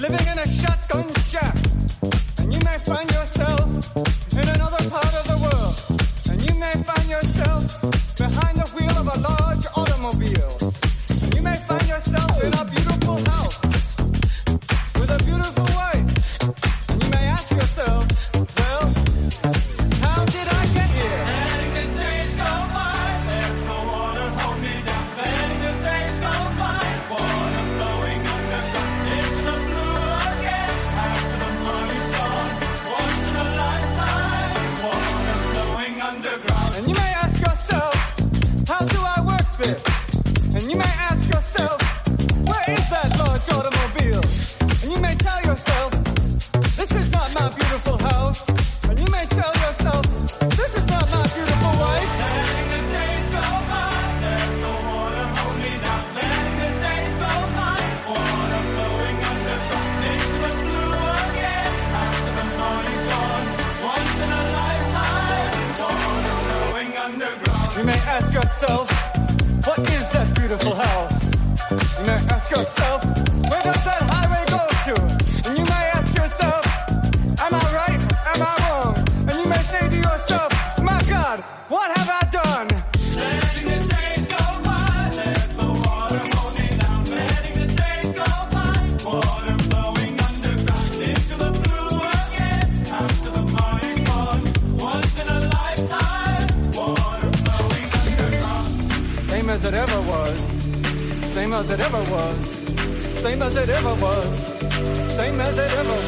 Living in a shotgun shack. And you may find yourself in another part of the world. And you may find yourself behind the wheel of a large automobile. You may find yourself in a beautiful house with a beautiful wife. You may ask yourself, as it ever was. Same as it ever was. Same as it ever was.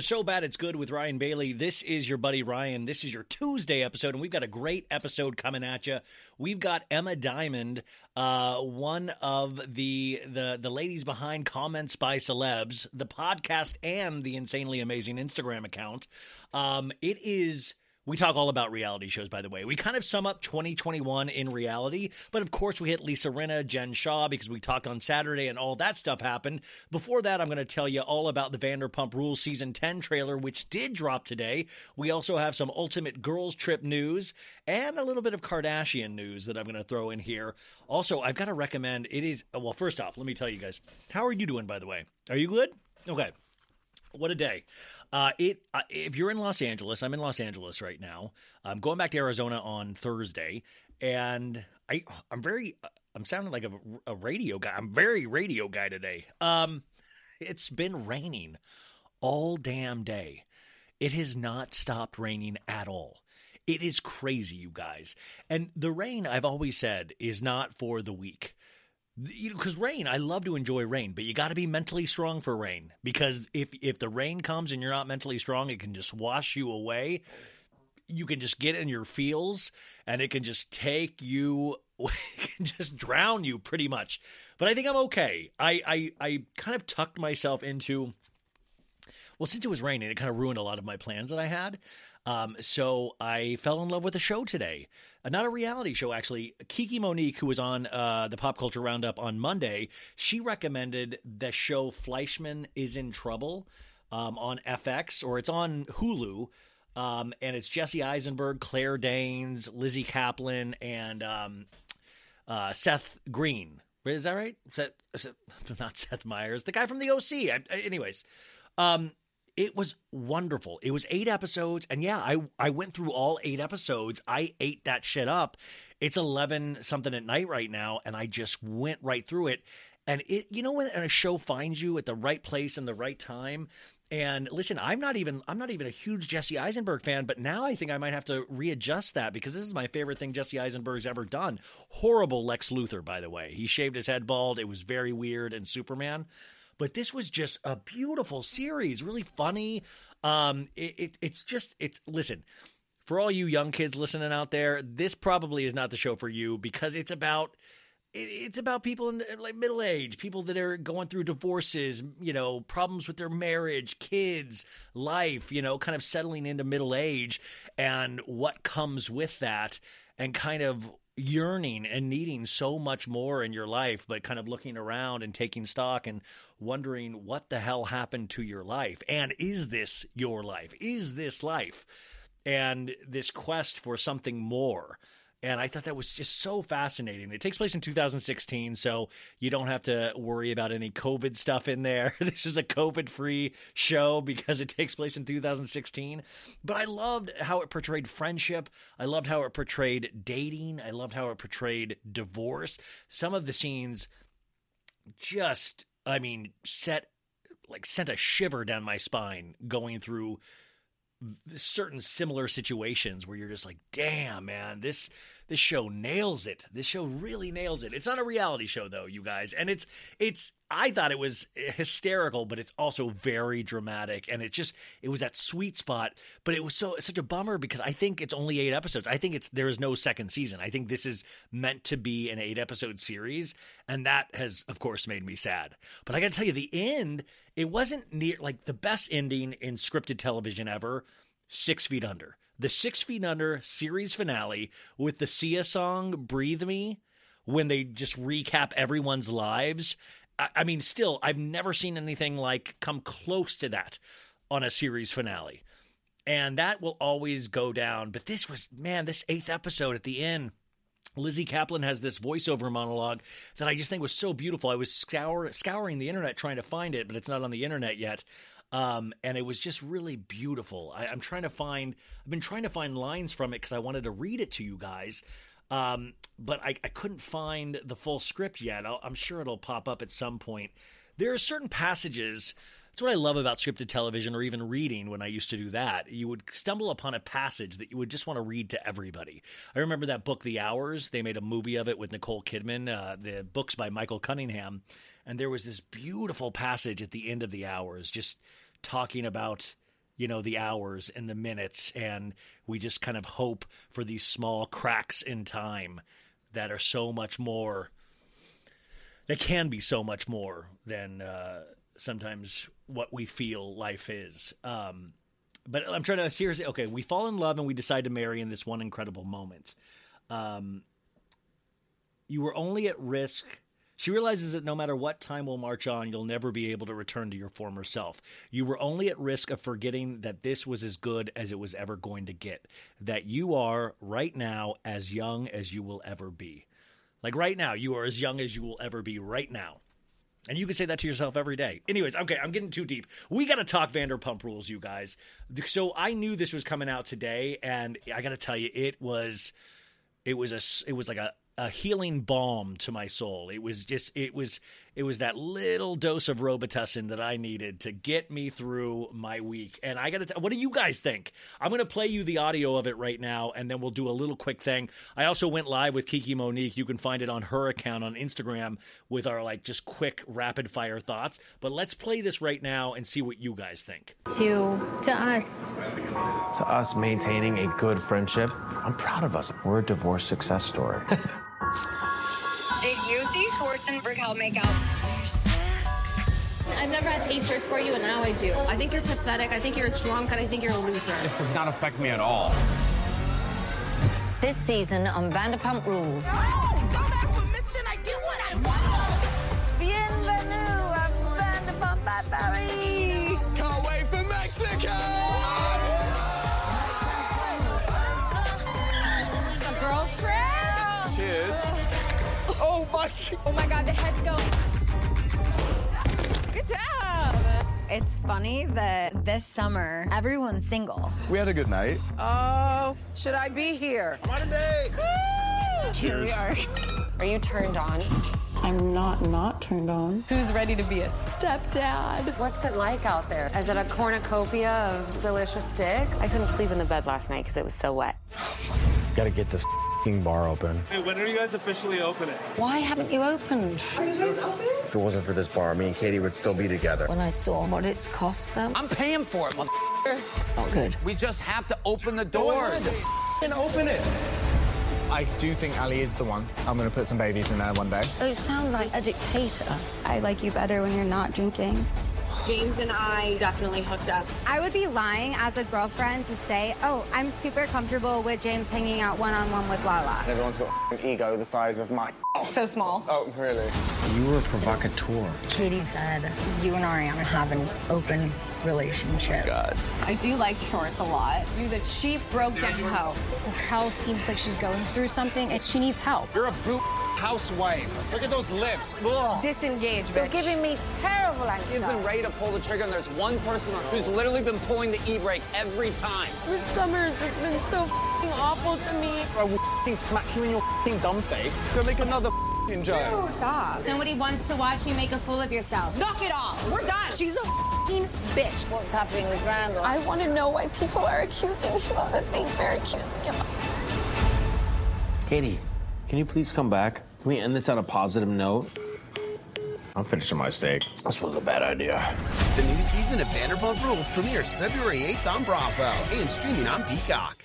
To So Bad It's Good with Ryan Bailey. This is your buddy Ryan. This is your Tuesday episode, and we've got a great episode coming at you. We've got Emma Diamond, uh, one of the the the ladies behind Comments by Celebs, the podcast, and the insanely amazing Instagram account. Um, it is We talk all about reality shows, by the way. We kind of sum up 2021 in reality, but of course, we hit Lisa Rinna, Jen Shah, because we talked on Saturday and all that stuff happened. Before that, I'm going to tell you all about the Vanderpump Rules Season 10 trailer, which did drop today. We also have some Ultimate Girls Trip news and a little bit of Kardashian news that I'm going to throw in here. Also, I've got to recommend it is, well, first off, let me tell you guys, how are you doing, by the way? Are you good? Okay. What a day. Uh, it uh, if you're in Los Angeles, I'm in Los Angeles right now. I'm going back to Arizona on Thursday, and I I'm very I'm sounding like a, a radio guy. I'm very radio guy today. Um, it's been raining all damn day. It has not stopped raining at all. It is crazy, you guys. And the rain, I've always said, is not for the weak you know because rain i love to enjoy rain but you got to be mentally strong for rain because if if the rain comes and you're not mentally strong it can just wash you away. You can just get in your feels and it can just take you can just drown you pretty much. But i think i'm okay. I i, I kind of tucked myself into well since it was raining it kind of ruined a lot of my plans that i had um, so I fell in love with the show today. Uh, not a reality show, actually. Kiki Monique, who was on uh, the Pop Culture Roundup on Monday, she recommended the show Fleishman is in Trouble um, on FX, or it's on Hulu. Um, and it's Jesse Eisenberg, Claire Danes, Lizzy Caplan, and um, uh, Seth Green. Is that right? Seth, not Seth Meyers, the guy from the OC. I, anyways, um, it was wonderful. It was eight episodes, and yeah, I I went through all eight episodes. I ate that shit up. It's eleven something at night right now, and I just went right through it. And it, you know, when a show finds you at the right place and the right time. And listen, I'm not even I'm not even a huge Jesse Eisenberg fan, but now I think I might have to readjust that because this is my favorite thing Jesse Eisenberg's ever done. Horrible Lex Luthor, by the way. He shaved his head bald. It was very weird and Superman but this was just a beautiful series, really funny. Um, it, it, it's just it's listen for all you young kids listening out there. This probably is not the show for you because it's about it's about people in like middle age, people that are going through divorces, you know, problems with their marriage, kids, life, you know, kind of settling into middle age and what comes with that and kind of yearning and needing so much more in your life, but kind of looking around and taking stock and wondering what the hell happened to your life. And is this your life? Is this life? And this quest for something more. And I thought that was just so fascinating. It takes place in 2016, so you don't have to worry about any COVID stuff in there. this is a COVID free show because it takes place in 2016. But I loved how it portrayed friendship. I loved how it portrayed dating. I loved how it portrayed divorce. Some of the scenes just, I mean, set like sent a shiver down my spine going through certain similar situations where you're just like, damn, man, this this show nails it. This show really nails it. It's not a reality show though, you guys, and it's it's. I thought it was hysterical, but it's also very dramatic, and it just it was that sweet spot. But it was so such a bummer because I think it's only eight episodes. I think it's there is no second season. I think this is meant to be an eight episode series, and that has of course made me sad. But I got to tell you, the end it wasn't near like the best ending in scripted television ever. Six Feet Under the Six Feet Under series finale with the Sia song Breathe Me when they just recap everyone's lives. I, I mean, still, I've never seen anything like come close to that on a series finale. And that will always go down. But this was, man, this eighth episode at the end. Lizzy Caplan has this voiceover monologue that I just think was so beautiful. I was scour- scouring the internet trying to find it, but it's not on the internet yet. Um, and it was just really beautiful. I, am trying to find, I've been trying to find lines from it because I wanted to read it to you guys. Um, but I, I, couldn't find the full script yet. i am sure it'll pop up at some point. There are certain passages. That's what I love about scripted television or even reading when I used to do that. You would stumble upon a passage that you would just want to read to everybody. I remember that book, The Hours. They made a movie of it with Nicole Kidman. Uh, the book's by Michael Cunningham. And there was this beautiful passage at the end of The Hours, just talking about you know the hours and the minutes and we just kind of hope for these small cracks in time that are so much more that can be so much more than uh, sometimes what we feel life is um, but I'm trying to seriously. Okay, we fall in love and we decide to marry in this one incredible moment. Um, you were only at risk. She realizes that no matter what time will march on, you'll never be able to return to your former self. You were only at risk of forgetting that this was as good as it was ever going to get. That you are, right now, as young as you will ever be. Like right now, you are as young as you will ever be right now. And you can say that to yourself every day. Anyways, okay, I'm getting too deep. We got to talk Vanderpump Rules, you guys. So I knew this was coming out today, and I got to tell you, it was, it was a, it was like a, a healing balm to my soul. It was just, it was, it was that little dose of Robitussin that I needed to get me through my week. And I got to, t- what do you guys think? I'm going to play you the audio of it right now, and then we'll do a little quick thing. I also went live with Kiki Monique. You can find it on her account on Instagram with our like just quick rapid fire thoughts. But let's play this right now and see what you guys think. to to us. To us maintaining a good friendship, I'm proud of us. We're a divorce success story. and Brickell make out? I've never had hatred for you, and now I do. I think you're pathetic. I think you're drunk, and I think you're a loser. This does not affect me at all. This season on Vanderpump Rules. Bienvenue à Vanderpump at Paris. Oh my Oh my God, the head's going. Good job. It's funny that this summer everyone's single. we had a good night. Oh, should I be here? Here we are. Are you turned on? I'm not not turned on. Who's ready to be a stepdad? What's it like out there? Is it a cornucopia of delicious dick? I couldn't sleep in the bed last night because it was so wet. Gotta get this fing bar open. Hey, when are you guys officially opening? Why haven't you opened? If it wasn't for this bar, me and Katie would still be together. When I saw what it's cost them, I'm paying for it, mother. it's not good. We just have to open the doors. And open it. I do think Ali is the one. I'm gonna put some babies in there one day. You sound like a dictator. I like you better when you're not drinking. James and I definitely hooked up. I would be lying as a girlfriend to say, oh, I'm super comfortable with James hanging out one on one with Lala. Everyone's got an ego the size of my. So small. Oh, really? You were a provocateur. Katie said you and Ariana have an open relationship. Oh, I do like shorts a lot. you use a cheap, broke down hoe. Raquel seems like she's going through something and she needs help. You're a boot housewife. Look at those lips. Ugh. Disengage, You're giving me terrible anxiety. You've been ready to pull the trigger, and there's one person who's literally been pulling the e-brake every time. This summer has just been so awful to me. I will f***ing smack you in your dumb face. Go make another f***ing joke. Stop. Nobody wants to watch you make a fool of yourself. Knock it off. We're done. She's a f***ing bitch. What's happening with Randall? I want to know why people are accusing him of the things they're accusing him of. Katie, can you please come back? Can we end this on a positive note? I'm finishing my steak. This was a bad idea. The new season of Vanderpump Rules premieres February 8th on Bravo and streaming on Peacock.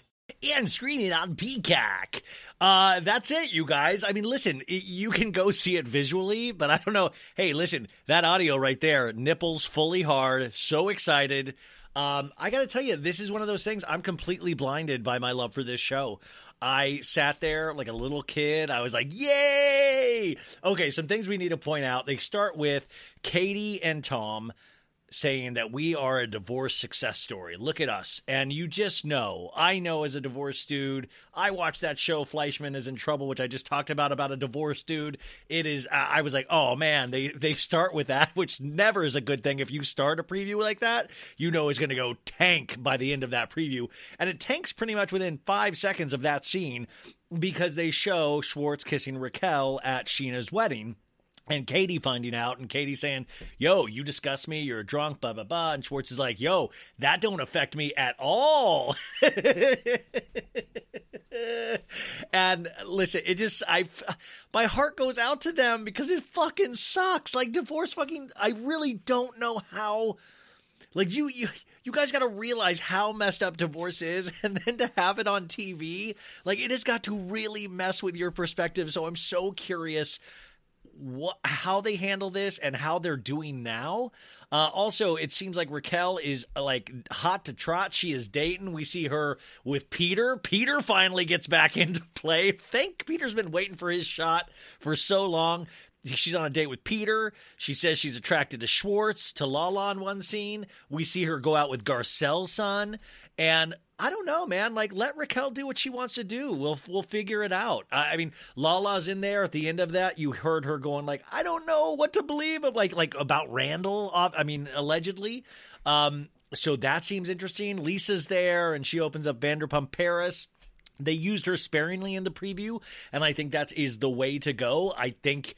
And screening on Peacock. Uh, that's it, you guys. I mean, listen, y- you can go see it visually, but I don't know. Hey, listen, that audio right there, nipples fully hard, so excited. Um, I got to tell you, this is one of those things. I'm completely blinded by my love for this show. I sat there like a little kid. I was like, yay! Okay, some things we need to point out. They start with Katie and Tom saying that we are a divorce success story. Look at us. And you just know, I know as a divorced dude, I watched that show Fleishman is in trouble, which I just talked about about a divorced dude. It is I I was like, "Oh man, they they start with that, which never is a good thing if you start a preview like that. You know it's going to go tank by the end of that preview." And it tanks pretty much within 5 seconds of that scene because they show Schwartz kissing Raquel at Scheana's wedding and Katie finding out, and Katie saying, "Yo, you disgust me. You're drunk." Blah blah blah. And Schwartz is like, "Yo, that don't affect me at all." and listen, it just I, my heart goes out to them because it fucking sucks. Like divorce, fucking. I really don't know how. Like you, you, you guys got to realize how messed up divorce is, and then to have it on TV, like it has got to really mess with your perspective. So I'm so curious how they handle this and how they're doing now. Uh, also, it seems like Raquel is uh, like hot to trot. She is dating. We see her with Peter. Peter finally gets back into play. Think Peter's been waiting for his shot for so long. She's on a date with Peter. She says she's attracted to Schwartz, to Lala in one scene. We see her go out with Garcelle's son. And I don't know, man. Like, let Raquel do what she wants to do. We'll we'll figure it out. I, I mean, Lala's in there at the end of that. You heard her going like, I don't know what to believe of like like about Randall. I mean, allegedly. Um, so that seems interesting. Lisa's there, and she opens up Vanderpump Paris. They used her sparingly in the preview, and I think that is the way to go. I think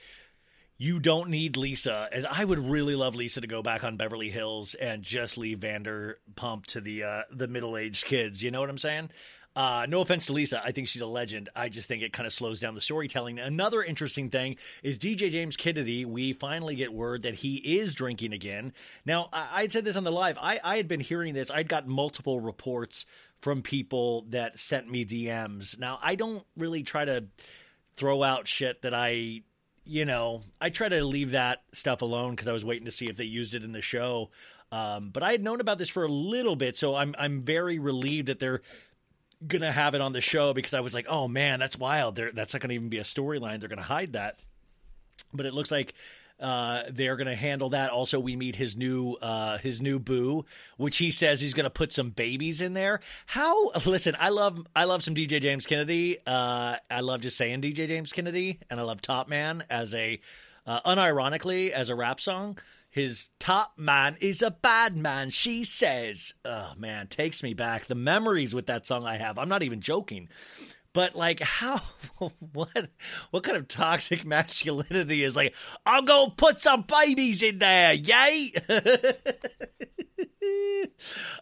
you don't need Lisa. As I would really love Lisa to go back on Beverly Hills and just leave Vanderpump to the uh, the middle aged kids. You know what I'm saying? Uh, no offense to Lisa, I think she's a legend. I just think it kind of slows down the storytelling. Another interesting thing is DJ James Kennedy. We finally get word that he is drinking again. Now, I, would said this on the live. I, I had been hearing this. I'd got multiple reports from people that sent me DMs. Now, I don't really try to throw out shit that I you know, I try to leave that stuff alone because I was waiting to see if they used it in the show. Um, but I had known about this for a little bit, so I'm I'm very relieved that they're gonna have it on the show because I was like, oh man, that's wild. They're, that's not gonna even be a storyline. They're gonna hide that. But it looks like uh, they're going to handle that. Also, we meet his new uh, his new boo, which he says he's going to put some babies in there. How? Listen, I love I love some DJ James Kennedy. Uh, I love just saying DJ James Kennedy, and I love Top Man as a uh, unironically as a rap song. His top man is a bad man, she says. Oh man, takes me back. The memories with that song I have. I'm not even joking. But like how what what kind of toxic masculinity is like, I'll go put some babies in there, yay?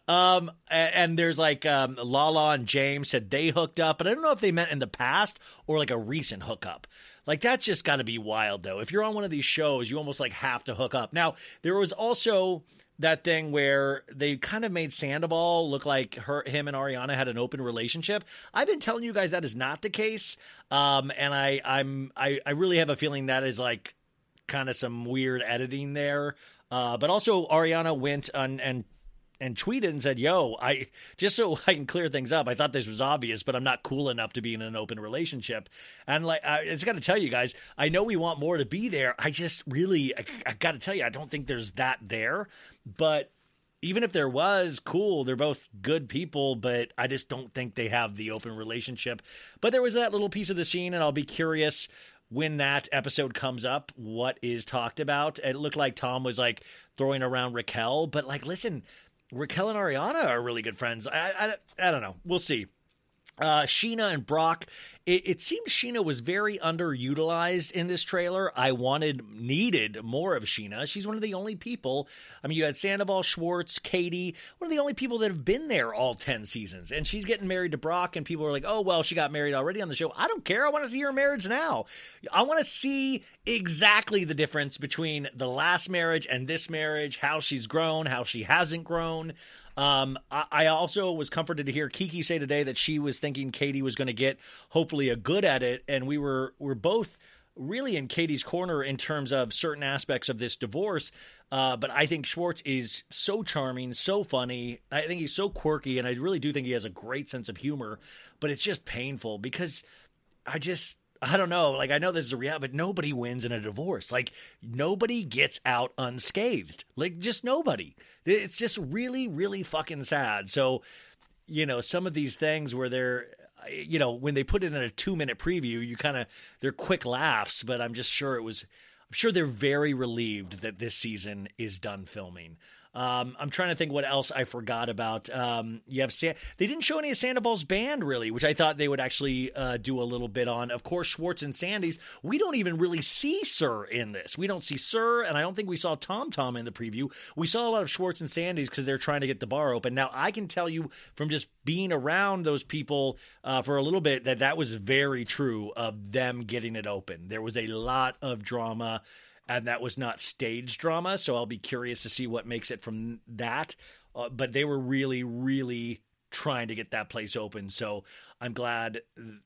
um and, there's like um Lala and James said they hooked up, but I don't know if they meant in the past or like a recent hookup. Like that's just got to be wild though. If you're on one of these shows, you almost like have to hook up. Now, there was also that thing where they kind of made Sandoval look like her, him and Ariana had an open relationship. I've been telling you guys that is not the case, um, and I, I'm, I, I really have a feeling that is like kind of some weird editing there. Uh, but also, Ariana went on and and tweeted and said, "Yo, I just so I can clear things up. I thought this was obvious, but I'm not cool enough to be in an open relationship." And like, I just got to tell you guys, I know we want more to be there. I just really, I, I got to tell you, I don't think there's that there. But even if there was, cool. They're both good people, but I just don't think they have the open relationship. But there was that little piece of the scene, and I'll be curious when that episode comes up, what is talked about. It looked like Tom was like throwing around Raquel, but like, listen, Raquel and Ariana are really good friends. I, I, I don't know. We'll see. Uh, Scheana and Brock. It, it seemed Scheana was very underutilized in this trailer. I wanted, needed more of Scheana. She's one of the only people. I mean, you had Sandoval, Schwartz, Katie, one of the only people that have been there all 10 seasons. And she's getting married to Brock, and people are like, oh, well, she got married already on the show. I don't care. I want to see her marriage now. I want to see exactly the difference between the last marriage and this marriage, how she's grown, how she hasn't grown. Um, I, I, also was comforted to hear Kiki say today that she was thinking Katie was going to get hopefully a good at it, and we were we're both really in Katie's corner in terms of certain aspects of this divorce. Uh, but I think Schwartz is so charming, so funny. I think he's so quirky, and I really do think he has a great sense of humor. But it's just painful because I just I don't know. Like I know this is a reality, but nobody wins in a divorce. Like nobody gets out unscathed. Like just nobody. It's just really, really fucking sad. So, you know, some of these things where they're you know, when they put it in a two minute preview, you kind of they're quick laughs, but I'm just sure it was I'm sure they're very relieved that this season is done filming. Um, I'm trying to think what else I forgot about. Um, you have San- they didn't show any of Sandoval's band really, which I thought they would actually uh, do a little bit on. Of course, Schwartz and Sandy's. We don't even really see SUR in this. We don't see SUR, and I don't think we saw Tom Tom in the preview. We saw a lot of Schwartz and Sandy's because they're trying to get the bar open. Now I can tell you from just being around those people uh, for a little bit that that was very true of them getting it open. There was a lot of drama and that was not stage drama. So I'll be curious to see what makes it from that. Uh, but they were really, really trying to get that place open. So I'm glad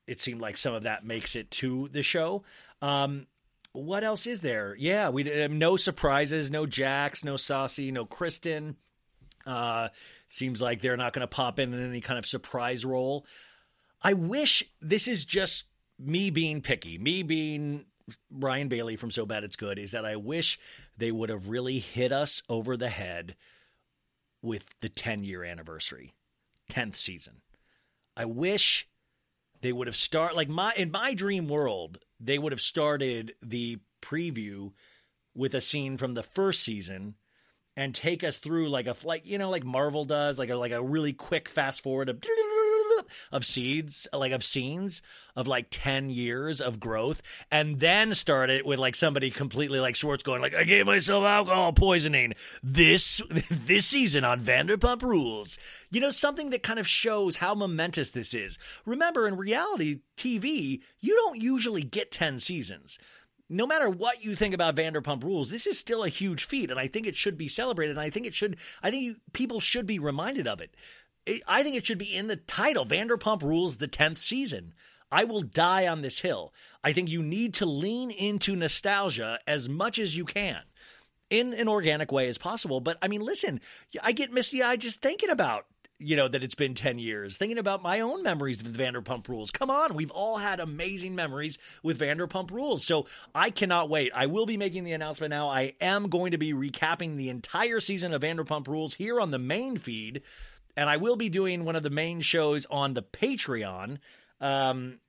it seemed like some of that makes it to the show. Um, what else is there? Yeah, we did, no surprises, no Jax, no Stassi, no Kristen. Uh, seems like they're not going to pop in in any kind of surprise role. I wish this is just me being picky, me being Ryan Bailey from So Bad It's Good, is that I wish they would have really hit us over the head with the 10 year anniversary, 10th season. I wish they would have start like my in my dream world, they would have started the preview with a scene from the first season and take us through like a like you know like Marvel does like a like a really quick fast forward of of seeds like of scenes of like 10 years of growth and then start it with like somebody completely like Schwartz going like I gave myself alcohol poisoning this this season on Vanderpump Rules you know something that kind of shows how momentous this is remember in reality TV you don't usually get 10 seasons no matter what you think about Vanderpump Rules, this is still a huge feat, and I think it should be celebrated. And I think it should. I think people should be reminded of it. I think it should be in the title: Vanderpump Rules, the tenth season. I will die on this hill. I think you need to lean into nostalgia as much as you can in an organic way as possible. But I mean, listen, I get misty eyed just thinking about you know that it's been 10 years thinking about my own memories with vanderpump rules come on we've all had amazing memories with vanderpump rules so i cannot wait i will be making the announcement now i am going to be recapping the entire season of vanderpump rules here on the main feed and i will be doing one of the main shows on the patreon um,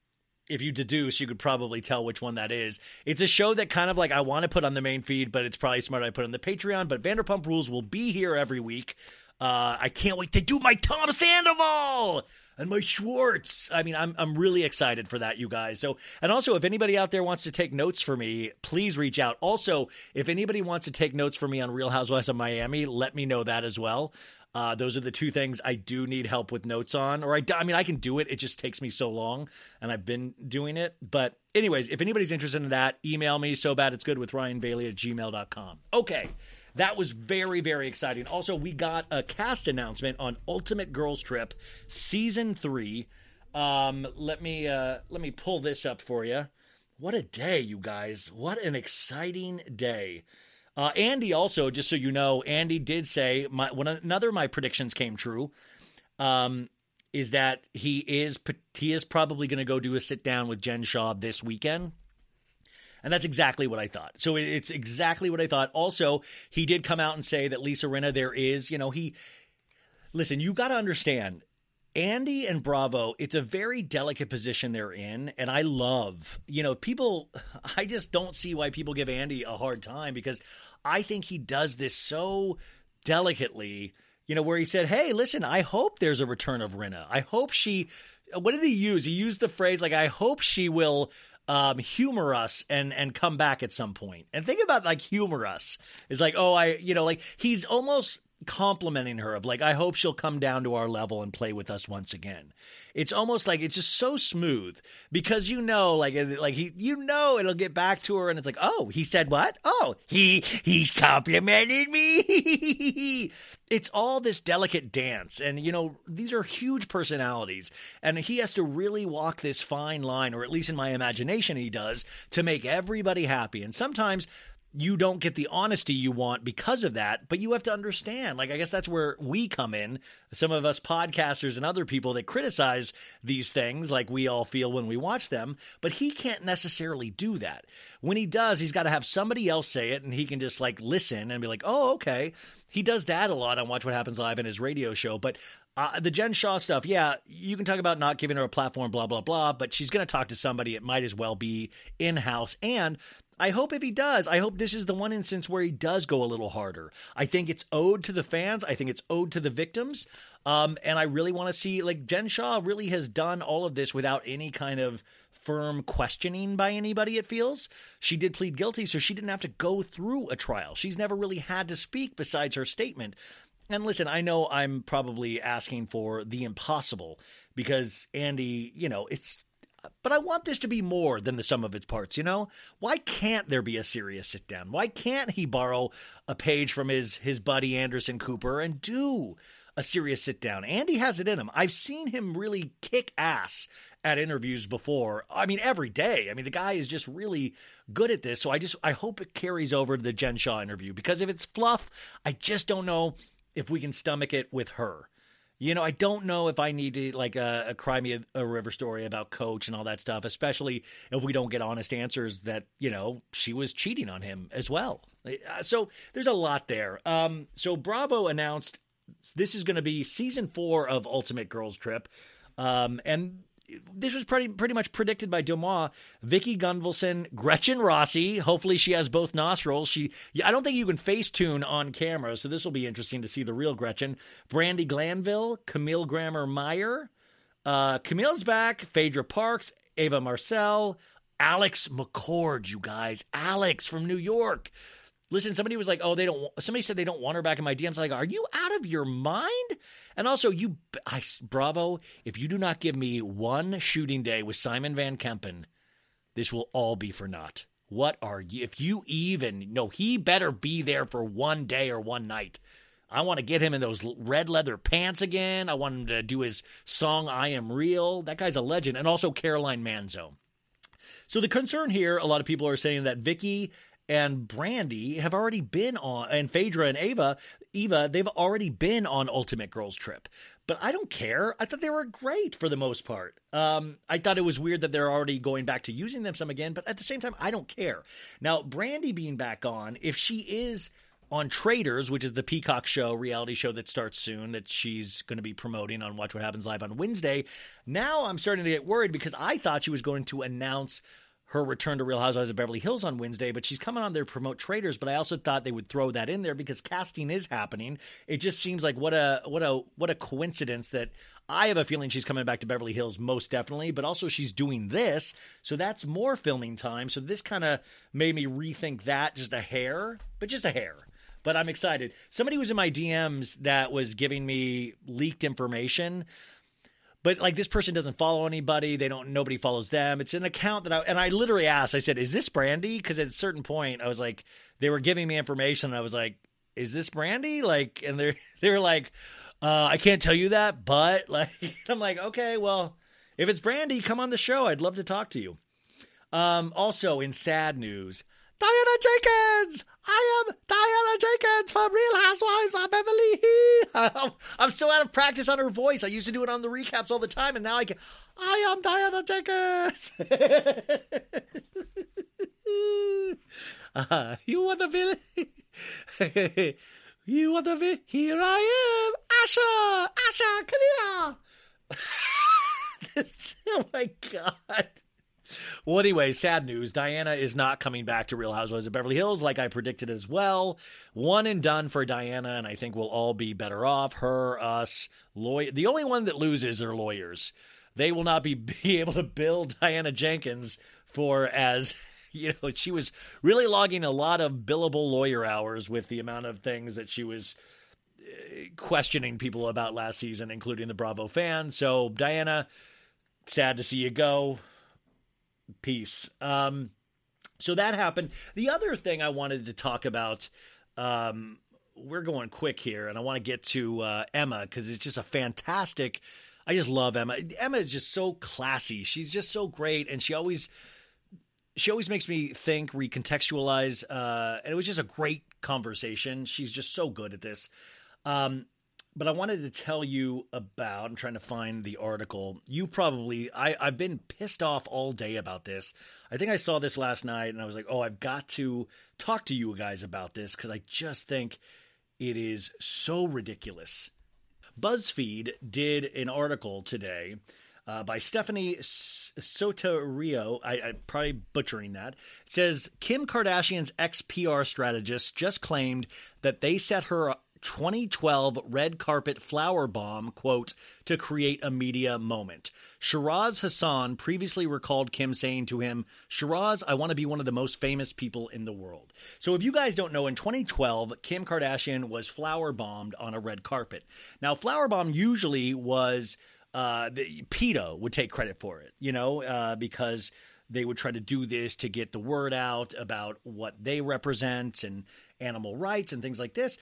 if you deduce, you could probably tell which one that is. It's a show that kind of like I want to put on the main feed, but it's probably smart I put on the Patreon. But Vanderpump Rules will be here every week. Uh, I can't wait to do my Tom Sandoval and my Schwartz. I mean, I'm I'm really excited for that, you guys. So, and also, if anybody out there wants to take notes for me, please reach out. Also, if anybody wants to take notes for me on Real Housewives of Miami, let me know that as well. Uh, those are the two things I do need help with notes on. Or I, I mean, I can do it. It just takes me so long, and I've been doing it. But, anyways, if anybody's interested in that, email me so bad it's good with Ryan Bailey at gmail.com. Okay. That was very, very exciting. Also, we got a cast announcement on Ultimate Girls Trip season three. Um, let me uh, let me pull this up for you. What a day, you guys! What an exciting day. Uh, Andy also, just so you know, Andy did say my another of my predictions came true. Um, is that he is he is probably going to go do a sit down with Jen Shah this weekend. And that's exactly what I thought. So it's exactly what I thought. Also, he did come out and say that Lisa Rinna, there is, you know, he, listen, you got to understand, Andy and Bravo, it's a very delicate position they're in. And I love, you know, people, I just don't see why people give Andy a hard time because I think he does this so delicately, you know, where he said, hey, listen, I hope there's a return of Rinna. I hope she, what did he use? He used the phrase like, I hope she will um, humor us and and come back at some point. And think about like humor us is like, oh, I, you know, like he's almost complimenting her of like, I hope she'll come down to our level and play with us once again. It's almost like it's just so smooth because you know, like, like he, you know, it'll get back to her, and it's like, oh, he said what? Oh, he he's complimenting me. it's all this delicate dance, and you know, these are huge personalities, and he has to really walk this fine line, or at least in my imagination, he does, to make everybody happy. And sometimes you don't get the honesty you want because of that, but you have to understand. Like, I guess that's where we come in. Some of us podcasters and other people that criticize these things, like we all feel when we watch them, but he can't necessarily do that. When he does, he's got to have somebody else say it and he can just like listen and be like, oh, okay. He does that a lot on Watch What Happens Live in his radio show, but uh, the Jen Shah stuff, yeah, you can talk about not giving her a platform, blah, blah, blah, but she's going to talk to somebody. It might as well be in house. And I hope if he does, I hope this is the one instance where he does go a little harder. I think it's owed to the fans. I think it's owed to the victims. Um, and I really want to see, like, Jen Shah really has done all of this without any kind of firm questioning by anybody, it feels. She did plead guilty, so she didn't have to go through a trial. She's never really had to speak besides her statement. And listen, I know I'm probably asking for the impossible because Andy, you know, it's but I want this to be more than the sum of its parts, you know? Why can't there be a serious sit down? Why can't he borrow a page from his his buddy Anderson Cooper and do a serious sit down. Andy has it in him. I've seen him really kick ass at interviews before. I mean, every day. I mean, the guy is just really good at this. So I just I hope it carries over to the Jen Shah interview because if it's fluff, I just don't know if we can stomach it with her. You know, I don't know if I need to like uh, a cry me a, a, river story about coach and all that stuff, especially if we don't get honest answers that you know she was cheating on him as well. Uh, so there's a lot there. Um, so Bravo announced this is going to be season four of Ultimate Girls Trip, um, and this was pretty pretty much predicted by Deuxmoi. Vicki Gunvalson, Gretchen Rossi. Hopefully, she has both nostrils. She, I don't think you can face tune on camera, so this will be interesting to see the real Gretchen. Brandi Glanville, Camille Grammer Meyer, uh, Camille's back. Phaedra Parks, Ava Marcille, Alex McCord. You guys, Alex from New York. Listen, somebody was like, "Oh, they don't." Somebody said they don't want her back in my DMs. Like, are you out of your mind? And also, you, I, Bravo. If you do not give me one shooting day with Simon Van Kempen, this will all be for naught. What are you? If you even no, he better be there for one day or one night. I want to get him in those red leather pants again. I want him to do his song "I Am Real." That guy's a legend, and also Caroline Manzo. So the concern here, a lot of people are saying that Vicki and Brandi have already been on, and Phaedra and Ava, Eva, they've already been on Ultimate Girls Trip. But I don't care. I thought they were great for the most part. Um, I thought it was weird that they're already going back to using them some again, but at the same time, I don't care. Now, Brandy being back on, if she is on Traitors, which is the Peacock show, reality show that starts soon, that she's going to be promoting on Watch What Happens Live on Wednesday. Now I'm starting to get worried because I thought she was going to announce her return to Real Housewives of Beverly Hills on Wednesday, but she's coming on there to promote Traitors. But I also thought they would throw that in there because casting is happening. It just seems like what a what a what a coincidence that I have a feeling she's coming back to Beverly Hills most definitely, but also she's doing this, so that's more filming time. So this kind of made me rethink that just a hair, but just a hair. But I'm excited. Somebody was in my DMs that was giving me leaked information but like this person doesn't follow anybody they don't nobody follows them it's an account that i and i literally asked i said is this Brandi?" because at a certain point i was like they were giving me information and i was like is this Brandi?" like and they're they're like uh, i can't tell you that but like i'm like okay well if it's Brandi, come on the show i'd love to talk to you um, also in sad news Diana Jenkins! I am Diana Jenkins from Real Housewives of Beverly Hills. I'm so out of practice on her voice. I used to do it on the recaps all the time, and now I can. I am Diana Jenkins. uh, you want the villain? you want the villain? Here I am, Asha. Asha, come here. oh my god. Well, anyway, sad news. Diana is not coming back to Real Housewives of Beverly Hills, like I predicted as well. One and done for Diana, and I think we'll all be better off. Her, us, lawyer. The only one that loses are lawyers. They will not be, be able to bill Diana Jenkins for as you know she was really logging a lot of billable lawyer hours with the amount of things that she was uh, questioning people about last season, including the Bravo fans. So Diana, sad to see you go piece. Um, so that happened. The other thing I wanted to talk about, um, we're going quick here, and I want to get to uh, Emma because it's just a fantastic. I just love Emma. Emma is just so classy. She's just so great, and she always she always makes me think, recontextualize. Uh, and it was just a great conversation. She's just so good at this. Um, but I wanted to tell you about. I'm trying to find the article. You probably, I, I've been pissed off all day about this. I think I saw this last night and I was like, oh, I've got to talk to you guys about this because I just think it is so ridiculous. BuzzFeed did an article today uh, by Stephanie Soteriou. I, I'm probably butchering that. It says Kim Kardashian's ex PR strategist just claimed that they set her 2012 red carpet flour bomb, quote, to create a media moment. Shiraz Hassan previously recalled Kim saying to him, Shiraz, I want to be one of the most famous people in the world. So if you guys don't know, in 2012, Kim Kardashian was flour bombed on a red carpet. Now, flour bomb usually was uh, the, PETA would take credit for it, you know, uh, because they would try to do this to get the word out about what they represent and animal rights and things like this.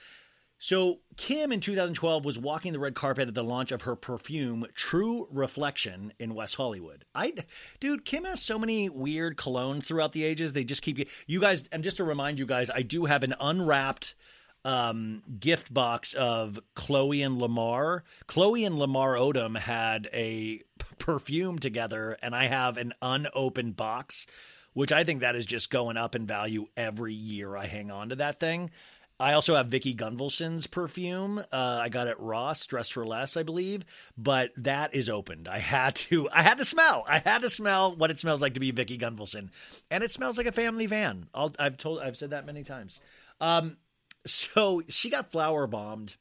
So, Kim in 2012 was walking the red carpet at the launch of her perfume True Reflection in West Hollywood. I dude, Kim has so many weird colognes throughout the ages. They just keep you guys and just to remind you guys, I do have an unwrapped um, gift box of Khloe and Lamar. Khloe and Lamar Odom had a perfume together and I have an unopened box which I think that is just going up in value every year I hang on to that thing. I also have Vicki Gunvalson's perfume. Uh, I got it Ross, Dress for Less, I believe, but that is opened. I had to, I had to smell. I had to smell what it smells like to be Vicki Gunvalson, and it smells like a family van. i have told, I've said that many times. Um, so she got flour bombed.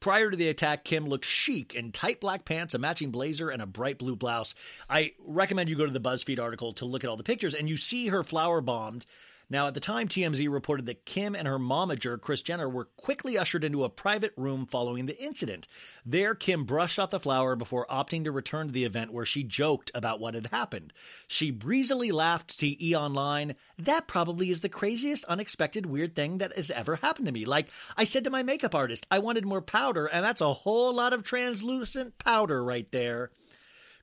Prior to the attack, Kim looked chic in tight black pants, a matching blazer, and a bright blue blouse. I recommend you go to the BuzzFeed article to look at all the pictures, and you see her flour bombed now, at the time, TMZ reported that Kim and her momager, Kris Jenner, were quickly ushered into a private room following the incident. There, Kim brushed off the flour before opting to return to the event where she joked about what had happened. She breezily laughed to E! Online, That probably is the craziest, unexpected, weird thing that has ever happened to me. Like, I said to my makeup artist, I wanted more powder, and that's a whole lot of translucent powder right there.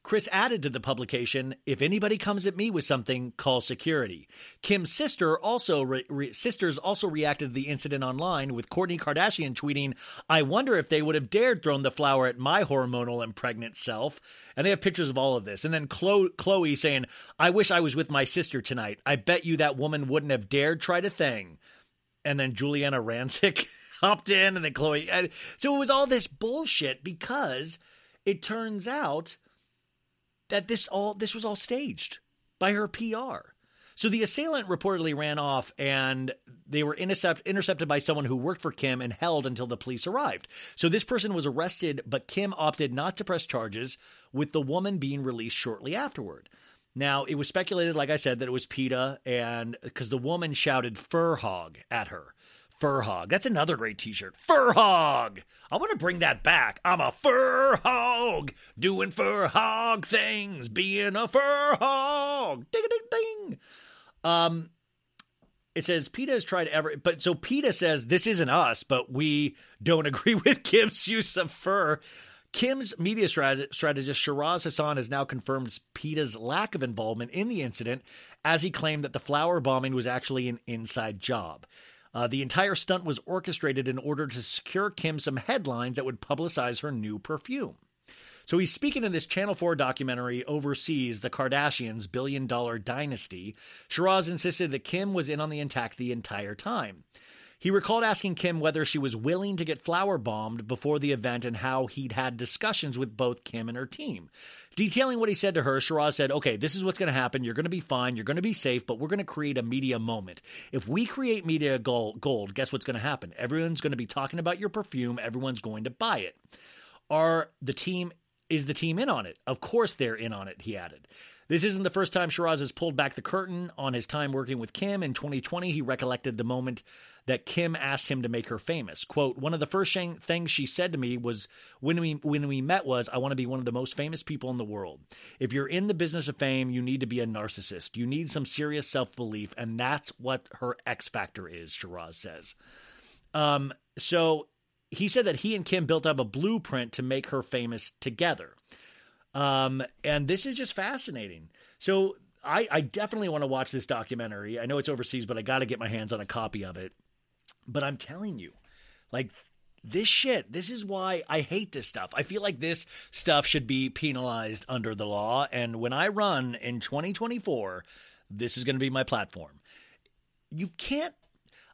Kris added to the publication, "If anybody comes at me with something, call security." Kim's sister also re- re- sisters also reacted to the incident online, with Kourtney Kardashian tweeting, "I wonder if they would have dared thrown the flour at my hormonal and pregnant self." And they have pictures of all of this. And then Chloe, Khloe saying, "I wish I was with my sister tonight. I bet you that woman wouldn't have dared try to thing." And then Giuliana Rancic hopped in, and then Khloe. And so it was all this bullshit because it turns out that this all this was all staged by her PR. So the assailant reportedly ran off and they were intercept, intercepted by someone who worked for Kim and held until the police arrived. So this person was arrested, but Kim opted not to press charges, with the woman being released shortly afterward. Now, it was speculated, like I said, that it was PETA, and because the woman shouted fur hog at her. Fur Hog. That's another great t shirt. Fur Hog. I want to bring that back. I'm a fur hog doing fur hog things, being a fur hog. Ding ding ding. Um, it says PETA has tried ever, but so PETA says this isn't us, but we don't agree with Kim's use of fur. Kim's media strategist Shiraz Hassan has now confirmed PETA's lack of involvement in the incident, as he claimed that the flour bombing was actually an inside job. Uh, the entire stunt was orchestrated in order to secure Kim some headlines that would publicize her new perfume. So he's speaking in this Channel 4 documentary overseas, The Kardashians' Billion Dollar Dynasty. Shiraz insisted that Kim was in on the attack the entire time. He recalled asking Kim whether she was willing to get flour bombed before the event and how he'd had discussions with both Kim and her team. Detailing what he said to her, Shiraz said, Okay, this is what's going to happen. You're going to be fine. You're going to be safe, but we're going to create a media moment. If we create media gold, guess what's going to happen? Everyone's going to be talking about your perfume. Everyone's going to buy it. Are the team, is the team in on it? Of course they're in on it, he added. This isn't the first time Shiraz has pulled back the curtain on his time working with Kim. In 2020, he recollected the moment that Kim asked him to make her famous. Quote, one of the first things she said to me was when we when we met was, I want to be one of the most famous people in the world. If you're in the business of fame, you need to be a narcissist. You need some serious self-belief, and that's what her X factor is, Shiraz says. Um, so he said that he and Kim built up a blueprint to make her famous together. Um, and this is just fascinating. So I, I definitely want to watch this documentary. I know it's overseas, but I got to get my hands on a copy of it. But I'm telling you, like this shit, this is why I hate this stuff. I feel like this stuff should be penalized under the law. And when I run in 2024, this is going to be my platform. You can't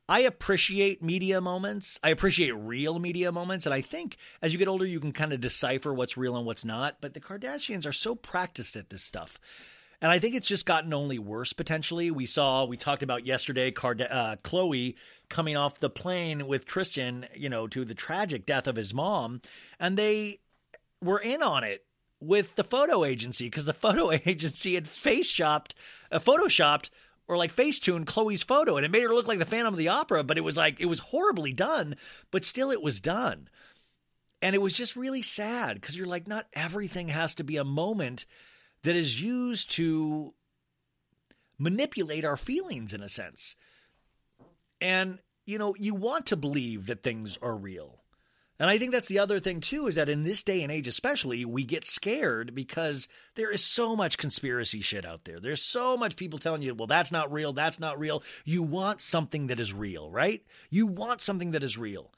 I appreciate media moments. I appreciate real media moments. And I think as you get older, you can kind of decipher what's real and what's not. But the Kardashians are so practiced at this stuff. And I think it's just gotten only worse potentially. We saw, we talked about yesterday, Card- uh, Khloe coming off the plane with Tristan, you know, to the tragic death of his mom. And they were in on it with the photo agency because the photo agency had face shopped, uh, photoshopped or like Facetune Khloe's photo, and it made her look like the Phantom of the Opera, but it was like it was horribly done, but still it was done. And it was just really sad because you're like, not everything has to be a moment that is used to manipulate our feelings in a sense. And you know, you want to believe that things are real. And I think that's the other thing too is that in this day and age especially we get scared because there is so much conspiracy shit out there. There's so much people telling you, "Well, that's not real, that's not real." You want something that is real, right? You want something that is real.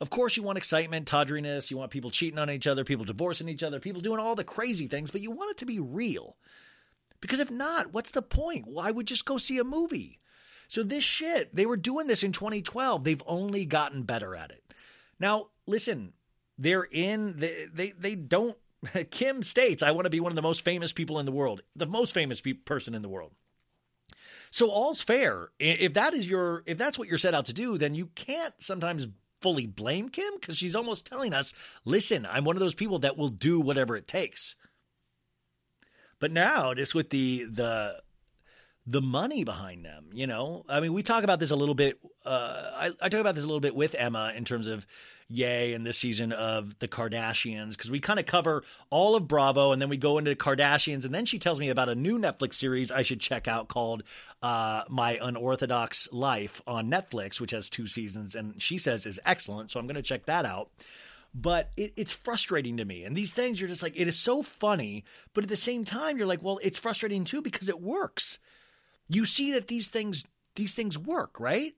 Of course you want excitement, tawdriness, you want people cheating on each other, people divorcing each other, people doing all the crazy things, but you want it to be real. Because if not, what's the point? Why would just go see a movie? So this shit, they were doing this in 2012. They've only gotten better at it. Now, listen, they're in they they, they don't Kim states I want to be one of the most famous people in the world, the most famous pe- person in the world. So all's fair. If that is your if that's what you're set out to do, then you can't sometimes fully blame Kim because she's almost telling us, "Listen, I'm one of those people that will do whatever it takes." But now, just with the the the money behind them, you know, I mean, we talk about this a little bit. Uh, I, I talk about this a little bit with Emma in terms of Ye and this season of the Kardashians because we kind of cover all of Bravo and then we go into Kardashians and then she tells me about a new Netflix series I should check out called uh, My Unorthodox Life on Netflix, which has two seasons and she says is excellent. So I'm going to check that out but it, it's frustrating to me. And these things, you're just like, it is so funny, but at the same time, you're like, well, it's frustrating too because it works. You see that these things these things work, right?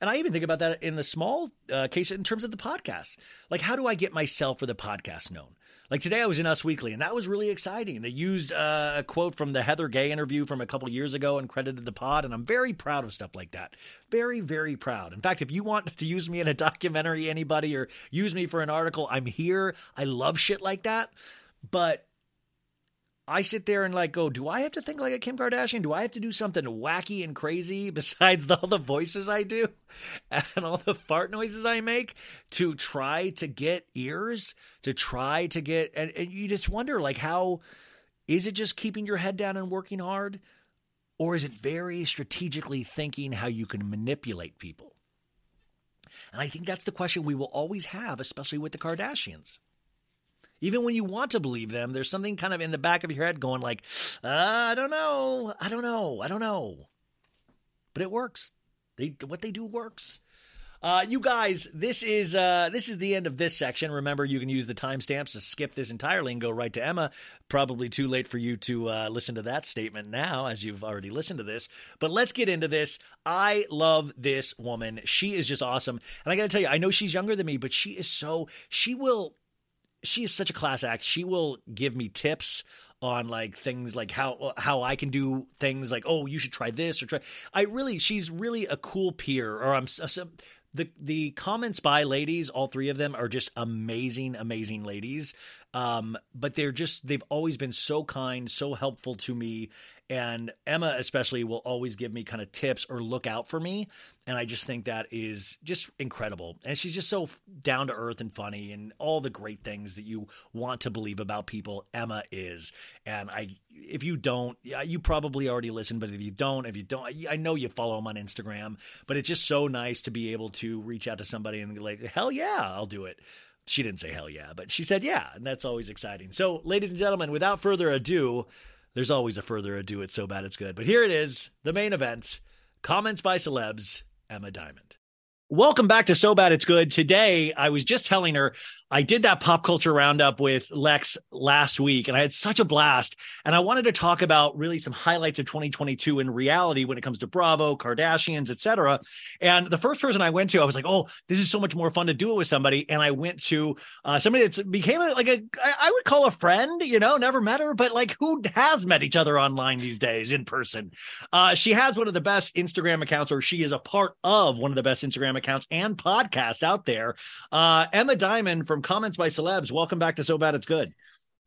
And I even think about that in the small uh, case in terms of the podcast. Like, how do I get myself or the podcast known? Like today, I was in Us Weekly, and that was really exciting. They used uh, a quote from the Heather Gay interview from a couple years ago and credited the pod, and I'm very proud of stuff like that. Very, very proud. In fact, if you want to use me in a documentary, anybody, or use me for an article, I'm here. I love shit like that. But I sit there and like go, do I have to think like a Kim Kardashian? Do I have to do something wacky and crazy besides the, all the voices I do and all the fart noises I make to try to get ears, to try to get, and, and you just wonder like how is it just keeping your head down and working hard? Or is it very strategically thinking how you can manipulate people? And I think that's the question we will always have, especially with the Kardashians. Even when you want to believe them, there's something kind of in the back of your head going like, uh, I don't know, I don't know, I don't know. But it works. They what they do works. Uh, you guys, this is uh, this is the end of this section. Remember, you can use the timestamps to skip this entirely and go right to Emma. Probably too late for you to uh, listen to that statement now, as you've already listened to this. But let's get into this. I love this woman. She is just awesome, and I got to tell you, I know she's younger than me, but she is so. She will she is such a class act. She will give me tips on like things like how how I can do things like oh you should try this or try. I really she's really a cool peer. Or I'm the the comments by ladies, all three of them are just amazing, amazing ladies. Um, but they're just they've always been so kind, so helpful to me. And Emma, especially, will always give me kind of tips or look out for me. And I just think that is just incredible. And she's just so down to earth and funny and all the great things that you want to believe about people. Emma is. And I, if you don't, you probably already listened, but if you don't, if you don't, I know you follow them on Instagram, but it's just so nice to be able to reach out to somebody and be like, hell yeah, I'll do it. She didn't say hell yeah, but she said yeah, and that's always exciting. So, ladies and gentlemen, without further ado, there's always a further ado. It's so bad it's good. But here it is, the main event. Comments by celebs, Emma Diamond. Welcome back to So Bad It's Good. Today, I was just telling her I did that pop culture roundup with Lex last week, and I had such a blast. And I wanted to talk about really some highlights of 2022 in reality when it comes to Bravo, Kardashians, etc. And the first person I went to, I was like, "Oh, this is so much more fun to do it with somebody." And I went to uh, somebody that's became a, like a I would call a friend. You know, never met her, but like who has met each other online these days in person? Uh, she has one of the best Instagram accounts, or she is a part of one of the best Instagram accounts and podcasts out there. Uh, Emma Diamond from Comments by Celebs. Welcome back to So Bad It's Good.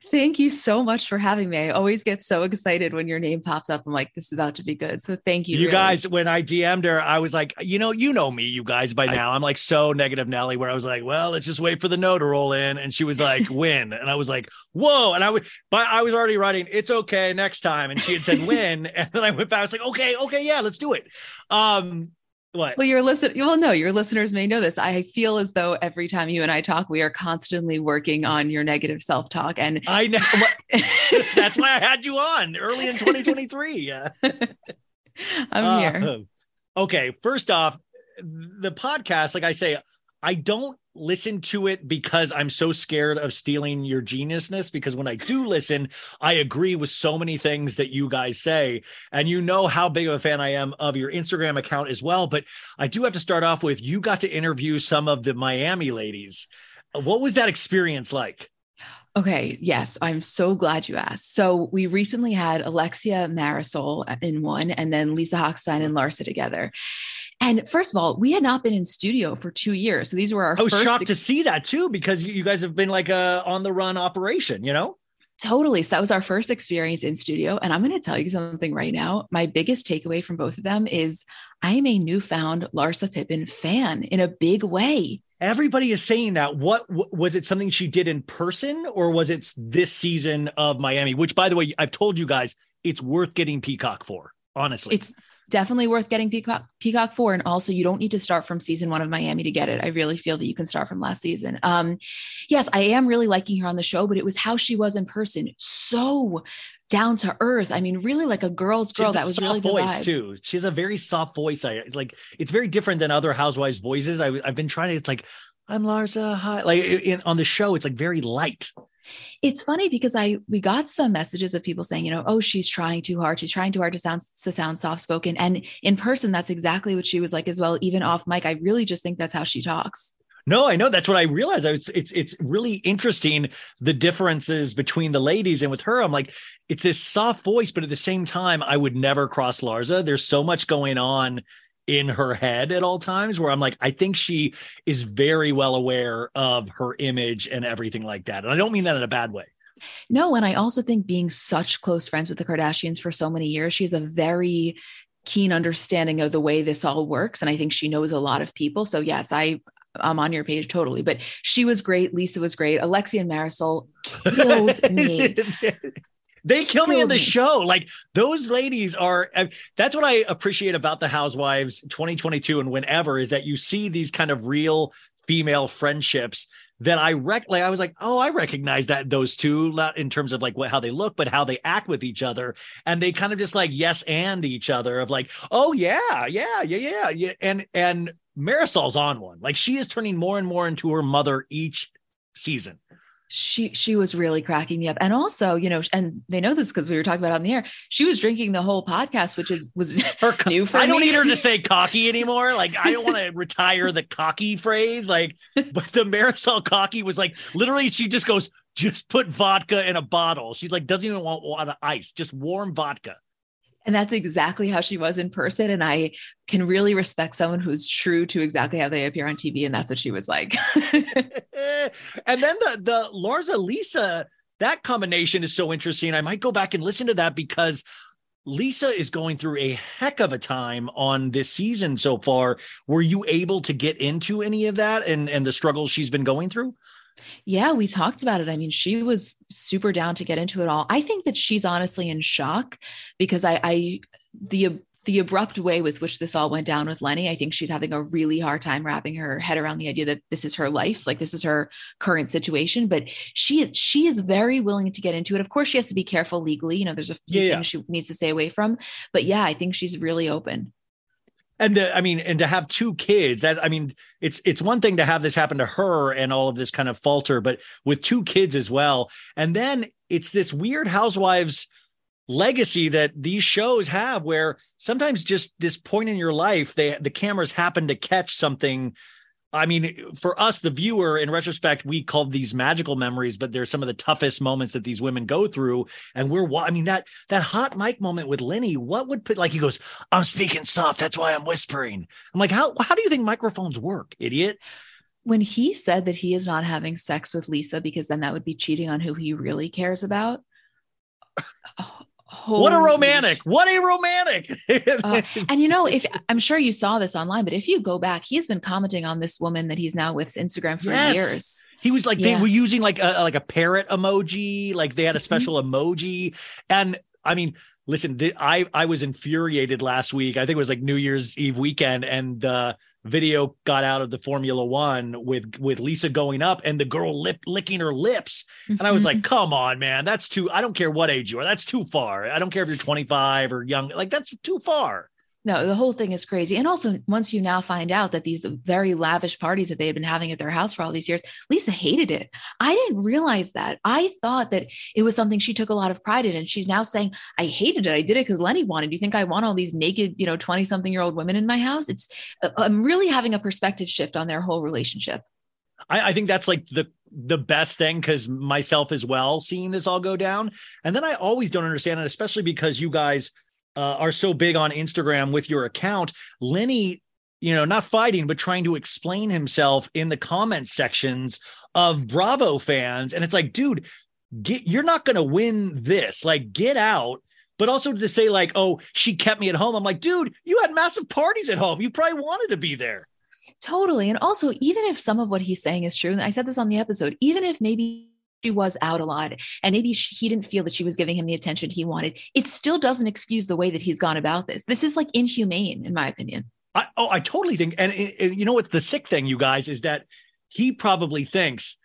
Thank you so much for having me. I always get so excited when your name pops up. I'm like, this is about to be good. So thank you. You really. guys, when I DM'd her, I was like, you know, you know me, you guys by now. I'm like so negative Nelly, where I was like, well, let's just wait for the no to roll in. And she was like, win. And I was like, whoa. And I would, but I was already writing, it's okay next time. And she had said win. and then I went back, I was like, okay, okay, yeah, let's do it. Um, what? Well, your listen, you will know your listeners may know this. I feel as though every time you and I talk, we are constantly working on your negative self-talk. And I know that's why I had you on early in 2023. Yeah. I'm Uh, here. Okay, first off, the podcast, like I say, I don't listen to it because I'm so scared of stealing your geniusness. Because when I do listen, I agree with so many things that you guys say. And you know how big of a fan I am of your Instagram account as well. But I do have to start off with you got to interview some of the Miami ladies. What was that experience like? Okay, yes, I'm so glad you asked. So we recently had Alexia Marisol in one, and then Lisa Hochstein and Larsa together. And first of all, we had not been in studio for two years, so these were our. I was first shocked to see that too because you you guys have been like a on the run operation, you know. Totally. So that was our first experience in studio. And I'm going to tell you something right now. My biggest takeaway from both of them is I am a newfound Larsa Pippen fan in a big way. Everybody is saying that. What was it? Something she did in person, or was it this season of Miami? Which, by the way, I've told you guys, it's worth getting Peacock for. Honestly, It's definitely worth getting Peacock Peacock for. And also you don't need to start from season one of Miami to get it. I really feel that you can start from last season. Um, yes, I am really liking her on the show, but it was how she was in person. So down to earth. I mean, really like a girl's girl. That was soft really voice vibe. too. She has a very soft voice. I like. It's very different than other housewives' voices. I, I've been trying to. It's like I'm Larsa. Hi. Like in, on the show, it's like very light. It's funny because I we got some messages of people saying, you know, oh, she's trying too hard. She's trying too hard to sound to sound soft spoken. And in person, that's exactly what she was like as well. Even off mic, I really just think that's how she talks. No, I know that's what I realized. I was, it's it's really interesting the differences between the ladies and with her. I'm like, it's this soft voice, but at the same time, I would never cross Larsa. There's so much going on in her head at all times where I'm like, I think she is very well aware of her image and everything like that. And I don't mean that in a bad way. No, and I also think being such close friends with the Kardashians for so many years, she has a very keen understanding of the way this all works. And I think she knows a lot of people. So yes, I I'm on your page totally. But she was great. Lisa was great. Alexia and Marisol killed me. They kill me in the show. Like those ladies are. Uh, that's what I appreciate about the Housewives 2022 and whenever is that you see these kind of real female friendships that I rec. Like I was like, oh, I recognize that those two, not in terms of like what how they look, but how they act with each other, and they kind of just like yes and each other of like, oh yeah, yeah, yeah, yeah, yeah, and and Marisol's on one. Like she is turning more and more into her mother each season. She she was really cracking me up and also you know and they know this because we were talking about it on the air she was drinking the whole podcast which is was her new for I don't need her to say cocky anymore. Like I don't want to retire the cocky phrase. Like, but the Marisol cocky was like literally she just goes, just put vodka in a bottle. She's like doesn't even want water ice, just warm vodka. And that's exactly how she was in person and i can really respect someone who's true to exactly how they appear on tv and that's what she was like and then the the Larsa Lisa that combination is so interesting. I might go back and listen to that because Lisa is going through a heck of a time on this season so far. Were you able to get into any of that and and the struggles she's been going through? Yeah, we talked about it. I mean, she was super down to get into it all. I think that she's honestly in shock because I, I the the abrupt way with which this all went down with Lenny, I think she's having a really hard time wrapping her head around the idea that this is her life, like this is her current situation. But she is she is very willing to get into it. Of course, she has to be careful legally. You know, there's a few Yeah, yeah. things she needs to stay away from. But yeah, I think she's really open. And the, I mean, and to have two kids, that I mean, it's it's one thing to have this happen to her and all of this kind of falter, but with two kids as well. And then it's this weird housewives legacy that these shows have where sometimes just this point in your life, they the cameras happen to catch something. I mean, for us, the viewer, in retrospect, we called these magical memories, but they're some of the toughest moments that these women go through. And we're, I mean, that that hot mic moment with Lenny, what would put like he goes, "I'm speaking soft, that's why I'm whispering." I'm like, how how do you think microphones work, idiot? When he said that he is not having sex with Lisa because then that would be cheating on who he really cares about. What a Holy romantic! What a romantic! Uh, and you know, if I'm sure you saw this online, but if you go back, he's been commenting on this woman that he's now with Instagram for Yes. years. He was like they were using like a like a parrot emoji, like they had a Mm-hmm. special emoji, and I mean, listen, I I was infuriated last week. I think it was like New Year's Eve weekend, and the video got out of the Formula One with with Lisa going up and the girl lip licking her lips, and I was like, mm-hmm. come on, man, that's too. I don't care what age you are, that's too far. I don't care if you're 25 or young, like that's too far. No, the whole thing is crazy. And also, once you now find out that these very lavish parties that they had been having at their house for all these years, Lisa hated it. I didn't realize that. I thought that it was something she took a lot of pride in. And she's now saying, I hated it. I did it because Lenny wanted. You think I want all these naked, you know, 20 something year old women in my house? It's, uh, I'm really having a perspective shift on their whole relationship. I, I think that's like the the best thing because myself as well seeing this all go down. And then I always don't understand it, especially because you guys uh, are so big on Instagram with your account. Lenny, you know, not fighting, but trying to explain himself in the comment sections of Bravo fans. And it's like, dude, get you're not gonna win this. Like, get out. But also to say, like, oh, she kept me at home. I'm like, dude, you had massive parties at home. You probably wanted to be there. Totally. And also, even if some of what he's saying is true, and I said this on the episode, even if maybe she was out a lot and maybe she, he didn't feel that she was giving him the attention he wanted, it still doesn't excuse the way that he's gone about this. This is like inhumane, in my opinion. I, oh, I totally think, and, and you know what's the sick thing, you guys, is that he probably thinks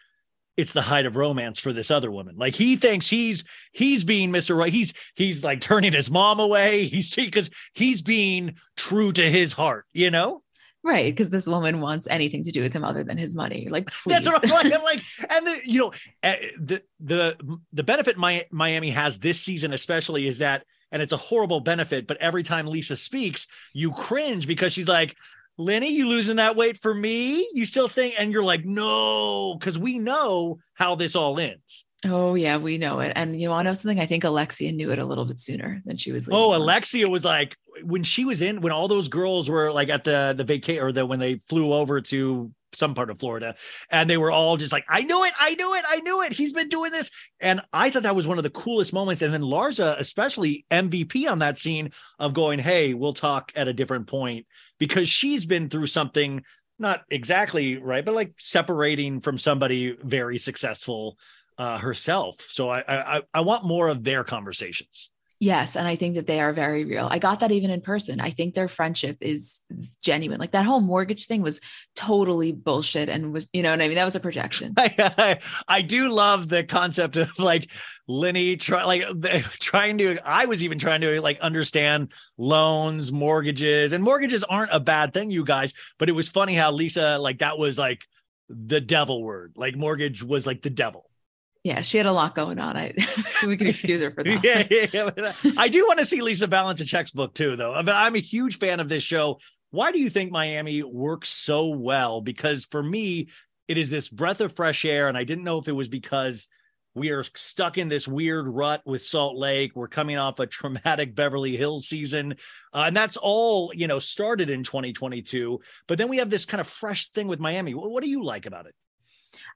it's the height of romance for this other woman. Like he thinks he's he's being Mr. Right. He's he's like turning his mom away. He's because he's being true to his heart, you know? Right, because this woman wants anything to do with him other than his money. Like, please. that's what I'm like. I'm like, and the, you know, uh, the the the benefit Miami has this season, especially, is that, and it's a horrible benefit. But every time Lisa speaks, you cringe because she's like, Lenny, you losing that weight for me? You still think? And you're like, no, because we know how this all ends. Oh yeah, we know it. And you want to know something? I think Alexia knew it a little bit sooner than she was. Oh, Alexia was like when she was in when all those girls were like at the the vacation or the when they flew over to some part of Florida and they were all just like, I knew it, I knew it, I knew it. He's been doing this. And I thought that was one of the coolest moments. And then Larsa, especially MVP on that scene of going, Hey, we'll talk at a different point because she's been through something not exactly right, but like separating from somebody very successful uh, herself. So I, I I want more of their conversations. Yes. And I think that they are very real. I got that even in person. I think their friendship is genuine. Like that whole mortgage thing was totally bullshit and was, you know what I mean? That was a projection. I, I, I do love the concept of like Lenny try like trying to, I was even trying to like understand loans, mortgages, and mortgages aren't a bad thing, you guys. But it was funny how Lisa, like that was like the devil word. Like mortgage was like the devil yeah, she had a lot going on. I we can excuse her for that. yeah, yeah, yeah. I do want to see Lisa balance a checks book too, though. I mean, I'm a huge fan of this show. Why do you think Miami works so well? Because for me, it is this breath of fresh air, and I didn't know if it was because we are stuck in this weird rut with Salt Lake. We're coming off a traumatic Beverly Hills season, uh, and that's all you know started in 2022. But then we have this kind of fresh thing with Miami. What do you like about it?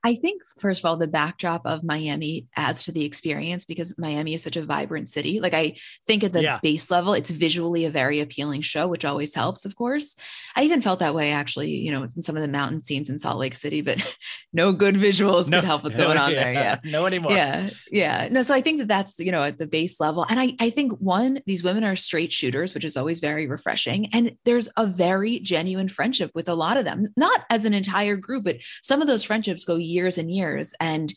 I think, first of all, the backdrop of Miami adds to the experience because Miami is such a vibrant city. Like, I think at the yeah. base level, it's visually a very appealing show, which always helps, of course. I even felt that way, actually, you know, in some of the mountain scenes in Salt Lake City, but no good visuals no, can help what's no, going on yeah, there. Yeah. No anymore. Yeah. Yeah. No, so I think that that's, you know, at the base level. And I, I think one, these women are straight shooters, which is always very refreshing. And there's a very genuine friendship with a lot of them, not as an entire group, but some of those friendships go years and years. And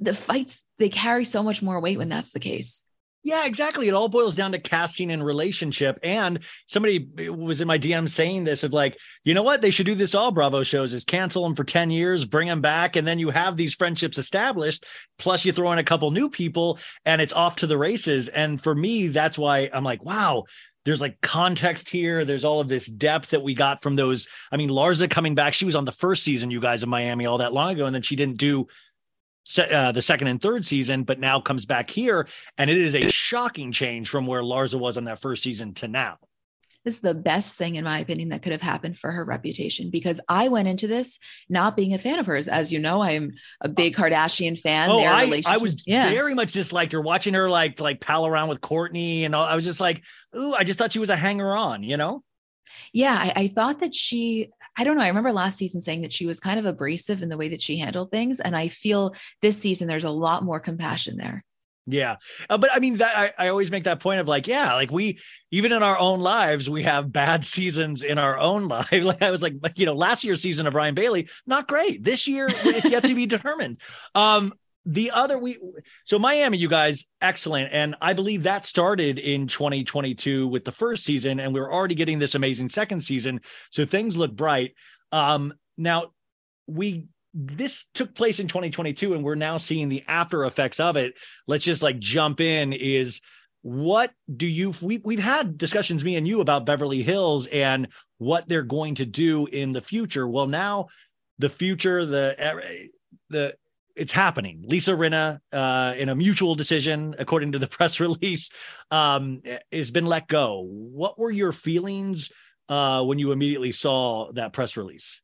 the fights, they carry so much more weight when that's the case. Yeah, exactly. It all boils down to casting and relationship. And somebody was in my DM saying this of like, you know what? They should do this to all Bravo shows is cancel them for 10 years, bring them back. And then you have these friendships established. Plus you throw in a couple new people and it's off to the races. And for me, that's why I'm like, wow, there's like context here. There's all of this depth that we got from those. I mean, Larsa coming back, she was on the first season, you guys, of Miami all that long ago, and then she didn't do uh, the second and third season, but now comes back here, and it is a shocking change from where Larsa was on that first season to now this is the best thing in my opinion that could have happened for her reputation because I went into this not being a fan of hers. As you know, I'm a big Kardashian fan. Oh, I, I was yeah. very much disliked her watching her like like pal around with Kourtney and all. I was just like, ooh, I just thought she was a hanger on, you know? Yeah, I, I, thought that she, I don't know. I remember last season saying that she was kind of abrasive in the way that she handled things. And I feel this season there's a lot more compassion there. Yeah. Uh, but I mean, that, I, I always make that point of like, yeah, like we, even in our own lives, we have bad seasons in our own life. Like I was like, you know, last year's season of Ryan Bailey, not great. This year, it's yet to be determined. Um, the other we so Miami, you guys, excellent, and I believe that started in 2022 with the first season, and we are already getting this amazing second season, so things look bright. Um, now we this took place in 2022, and we're now seeing the after effects of it. Let's just like jump in. Is what do you we we've had discussions me and you about Beverly Hills and what they're going to do in the future. Well, now the future, the the it's happening. Lisa Rinna, uh, in a mutual decision, according to the press release, um, has been let go. What were your feelings uh, when you immediately saw that press release?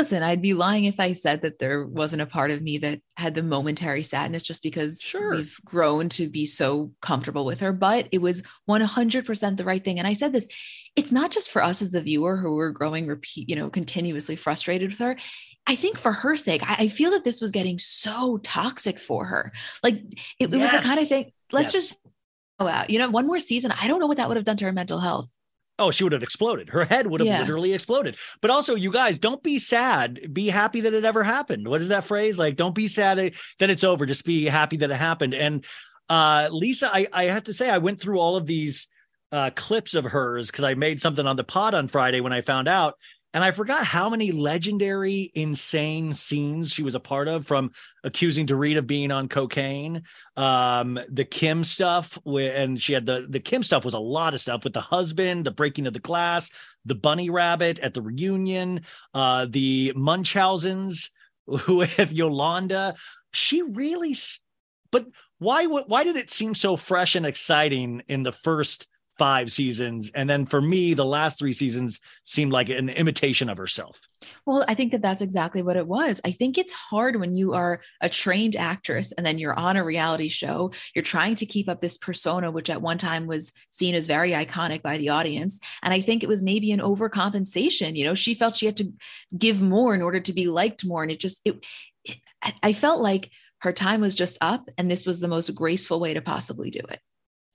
Listen, I'd be lying if I said that there wasn't a part of me that had the momentary sadness just because sure. we've grown to be so comfortable with her. But it was 100% the right thing. And I said this it's not just for us as the viewer who are growing, repeat, you know, continuously frustrated with her. I think for her sake, I, I feel that this was getting so toxic for her. Like it, it yes. was the kind of thing, let's yes. just go out, you know, one more season. I don't know what that would have done to her mental health. Oh, she would have exploded. Her head would have yeah. literally exploded. But also, you guys, don't be sad. Be happy that it ever happened. What is that phrase? Like, don't be sad that, that it's over. Just be happy that it happened. And uh, Lisa, I, I have to say, I went through all of these uh, clips of hers because I made something on the pod on Friday when I found out. And I forgot how many legendary, insane scenes she was a part of from accusing Dorit of being on cocaine. Um, the Kim stuff, and she had the, the Kim stuff was a lot of stuff with the husband, the breaking of the glass, the bunny rabbit at the reunion, uh, the Munchausens with Yolanda. She really, but why, why did it seem so fresh and exciting in the first five seasons. And then for me the last three seasons seemed like an imitation of herself. Well i think that that's exactly what it was. I think it's hard when you are a trained actress and then you're on a reality show you're trying to keep up this persona which at one time was seen as very iconic by the audience. And i think it was maybe an overcompensation. You know she felt she had to give more in order to be liked more. And it just it, it i felt like her time was just up and this was the most graceful way to possibly do it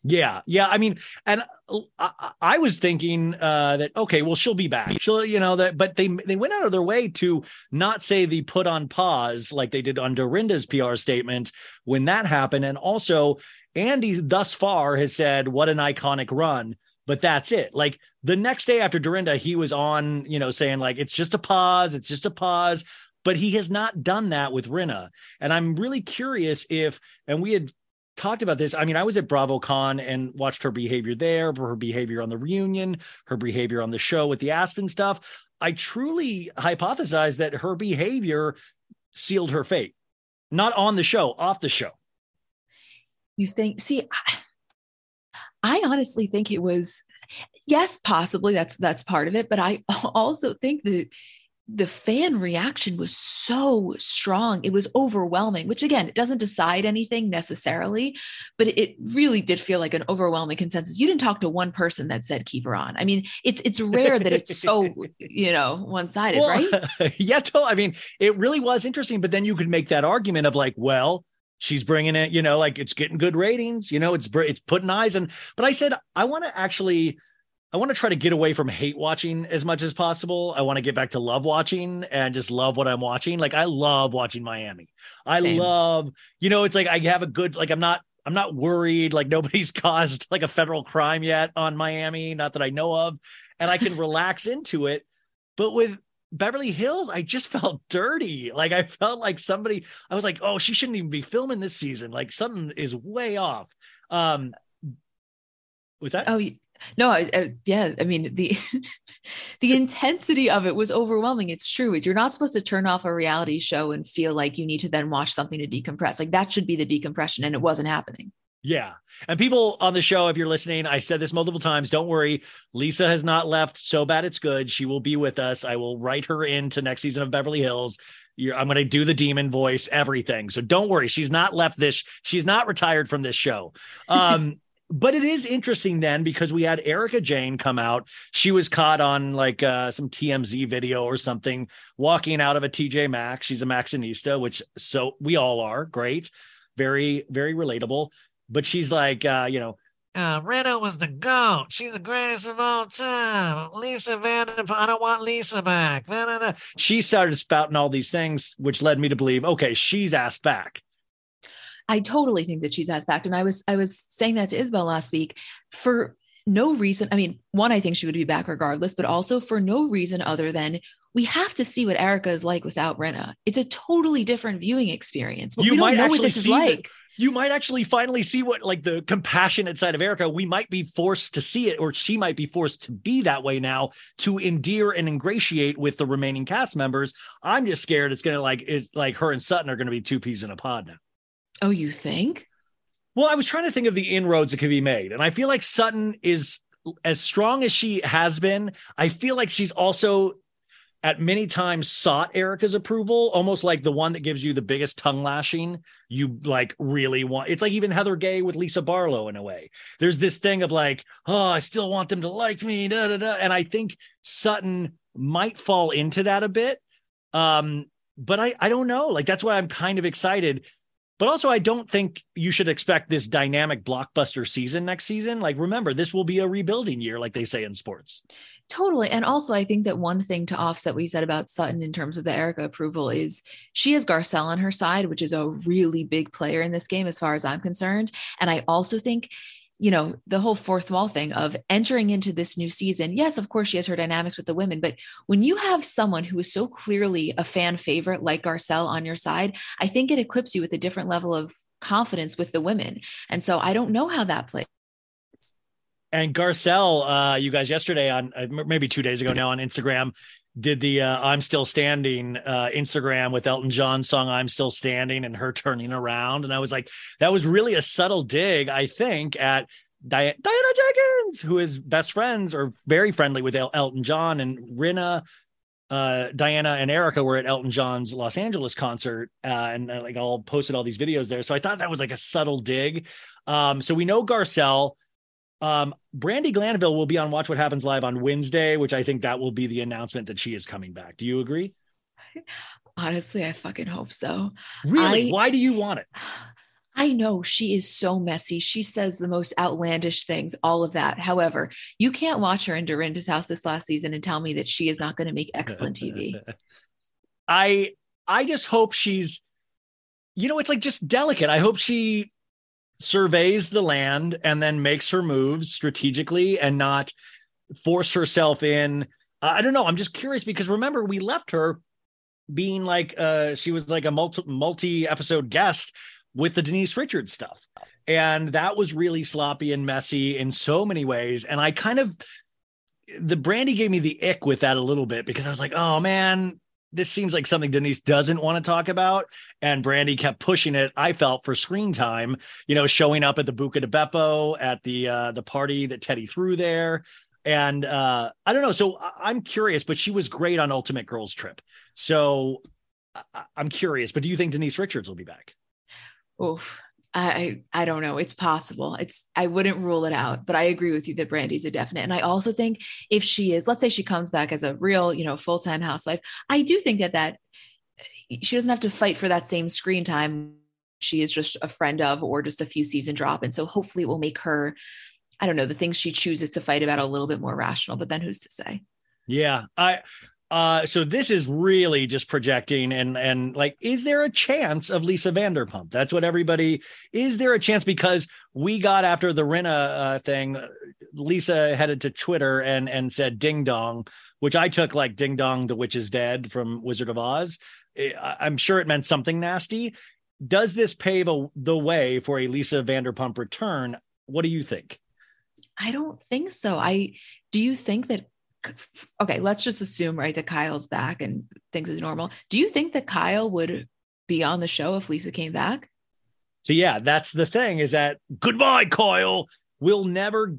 yeah, yeah. I mean, and uh, I, I was thinking uh, that okay, well, she'll be back. She'll, you know, that. But they they went out of their way to not say the put on pause like they did on Dorinda's PR statement when that happened, and also Andy thus far has said what an iconic run. But that's it. Like the next day after Dorinda, he was on, you know, saying like it's just a pause, it's just a pause but he has not done that with Rinna. And I'm really curious if, and we had talked about this. I mean, I was at BravoCon and watched her behavior there, her behavior on the reunion, her behavior on the show with the Aspen stuff. I truly hypothesized that her behavior sealed her fate, not on the show, off the show. You think, see, I, I honestly think it was, yes, possibly that's that's part of it, but I also think that the fan reaction was so strong. It was overwhelming, which again, it doesn't decide anything necessarily, but it really did feel like an overwhelming consensus. You didn't talk to one person that said keep her on. I mean, it's it's rare that it's so, you know, one-sided, well, right? yeah, I mean, it really was interesting, but then you could make that argument of like, well, she's bringing it, you know, like it's getting good ratings, you know, it's it's putting eyes and but I said I want to actually I want to try to get away from hate watching as much as possible. I want to get back to love watching and just love what I'm watching. Like I love watching Miami. I Same. love, you know, it's like I have a good like I'm not I'm not worried like nobody's caused like a federal crime yet on Miami, not that I know of, and I can relax into it. But with Beverly Hills, I just felt dirty. Like I felt like somebody I was like, "Oh, she shouldn't even be filming this season. Like something is way off." Um was that? Oh, no I, I, yeah i mean the the intensity of it was overwhelming it's true you're not supposed to turn off a reality show and feel like you need to then watch something to decompress like that should be the decompression and it wasn't happening yeah. And people on the show, if you're listening, I said this multiple times. Don't worry. Lisa has not left. So bad it's good. She will be with us. I will write her into next season of Beverly Hills. You're, I'm going to do the demon voice, everything. So don't worry. She's not left this. She's not retired from this show. Um, but it is interesting then because we had Erika Jayne come out. She was caught on like uh, some TMZ video or something walking out of a TJ Maxx. She's a Maxxinista, which so we all are. Great, very very relatable. But she's like, uh, you know, uh, Rinna was the GOAT. She's the greatest of all time. Lisa Vanderpump, I don't want Lisa back. She started spouting all these things, which led me to believe, okay, she's asked back. I totally think that she's as packed. And I was I was saying that to Isabel last week for no reason. I mean, one, I think she would be back regardless, but also for no reason other than we have to see what Erika is like without Rinna. It's a totally different viewing experience. But we don't know what this is like. the- you might actually finally see what like the compassionate side of Erika. We might be forced to see it, or she might be forced to be that way now to endear and ingratiate with the remaining cast members. I'm just scared it's gonna like it's like her and Sutton are gonna be two peas in a pod now. Oh, you think? Well, I was trying to think of the inroads that could be made, and I feel like Sutton is as strong as she has been. I feel like she's also at many times sought Erika's approval, almost like the one that gives you the biggest tongue lashing. You like really want it's like even Heather Gay with Lisa Barlow in a way. There's this thing of like, oh, I still want them to like me, da, da, da. and I think Sutton might fall into that a bit. Um, but I I don't know. Like that's why I'm kind of excited. But also, I don't think you should expect this dynamic blockbuster season next season. Like, remember, this will be a rebuilding year, like they say in sports. Totally. And also, I think that one thing to offset what you said about Sutton in terms of the Erika approval is she has Garcelle on her side, which is a really big player in this game, as far as I'm concerned. And I also think, you know, the whole fourth wall thing of entering into this new season. Yes, of course, she has her dynamics with the women, but when you have someone who is so clearly a fan favorite like Garcelle on your side, I think it equips you with a different level of confidence with the women. And so I don't know how that plays. And Garcelle, uh, you guys yesterday on uh, maybe two days ago now on Instagram did the uh, "I'm Still Standing" uh, Instagram with Elton John song "I'm Still Standing" and her turning around, and I was like, that was really a subtle dig, I think, at Di- Diana Jenkins, who is best friends or very friendly with El- Elton John, and Rinna. Uh, Diana and Erika were at Elton John's Los Angeles concert, uh, and uh, like all posted all these videos there. So I thought that was like a subtle dig. Um, so we know Garcelle. Um, Brandi Glanville will be on Watch What Happens Live on Wednesday, which I think that will be the announcement that she is coming back. Do you agree? Honestly, I fucking hope so. Really? I- Why do you want it? I know she is so messy. She says the most outlandish things, all of that. However, you can't watch her in Dorinda's house this last season and tell me that she is not going to make excellent TV. I I just hope she's you know, it's like just delicate. I hope she surveys the land and then makes her moves strategically and not force herself in. I don't know. I'm just curious because remember we left her being like uh she was like a multi multi episode guest with the Denise Richards stuff. And that was really sloppy and messy in so many ways. And I kind of the Brandi gave me the ick with that a little bit because I was like, oh man, this seems like something Denise doesn't want to talk about. And Brandi kept pushing it, I felt, for screen time, you know, showing up at the Buca di Beppo at the uh the party that Teddy threw there. And uh I don't know. So I- I'm curious, but she was great on Ultimate Girls Trip. So I- I'm curious, but do you think Denise Richards will be back? Oof. I I don't know. It's possible. It's I wouldn't rule it out, but I agree with you that Brandi's a definite. And I also think if she is, let's say she comes back as a real, you know, full time housewife, I do think that that she doesn't have to fight for that same screen time. She is just a friend of, or just a few season drop, and so hopefully it will make her. I don't know the things she chooses to fight about a little bit more rational. But then who's to say? Yeah, I uh so this is really just projecting and and like is there a chance of Lisa Vanderpump? That's what everybody is there a chance because we got after the Rinna uh, thing Lisa headed to Twitter and and said ding dong, which I took like ding dong the witch is dead from Wizard of Oz. I'm sure it meant something nasty. Does this pave a, the way for a Lisa Vanderpump return? What do you think? I don't think so. I do you think that okay, let's just assume right that Kyle's back and things is normal. Do you think that Kyle would be on the show if Lisa came back? So yeah, that's the thing is that goodbye, Kyle. We'll never.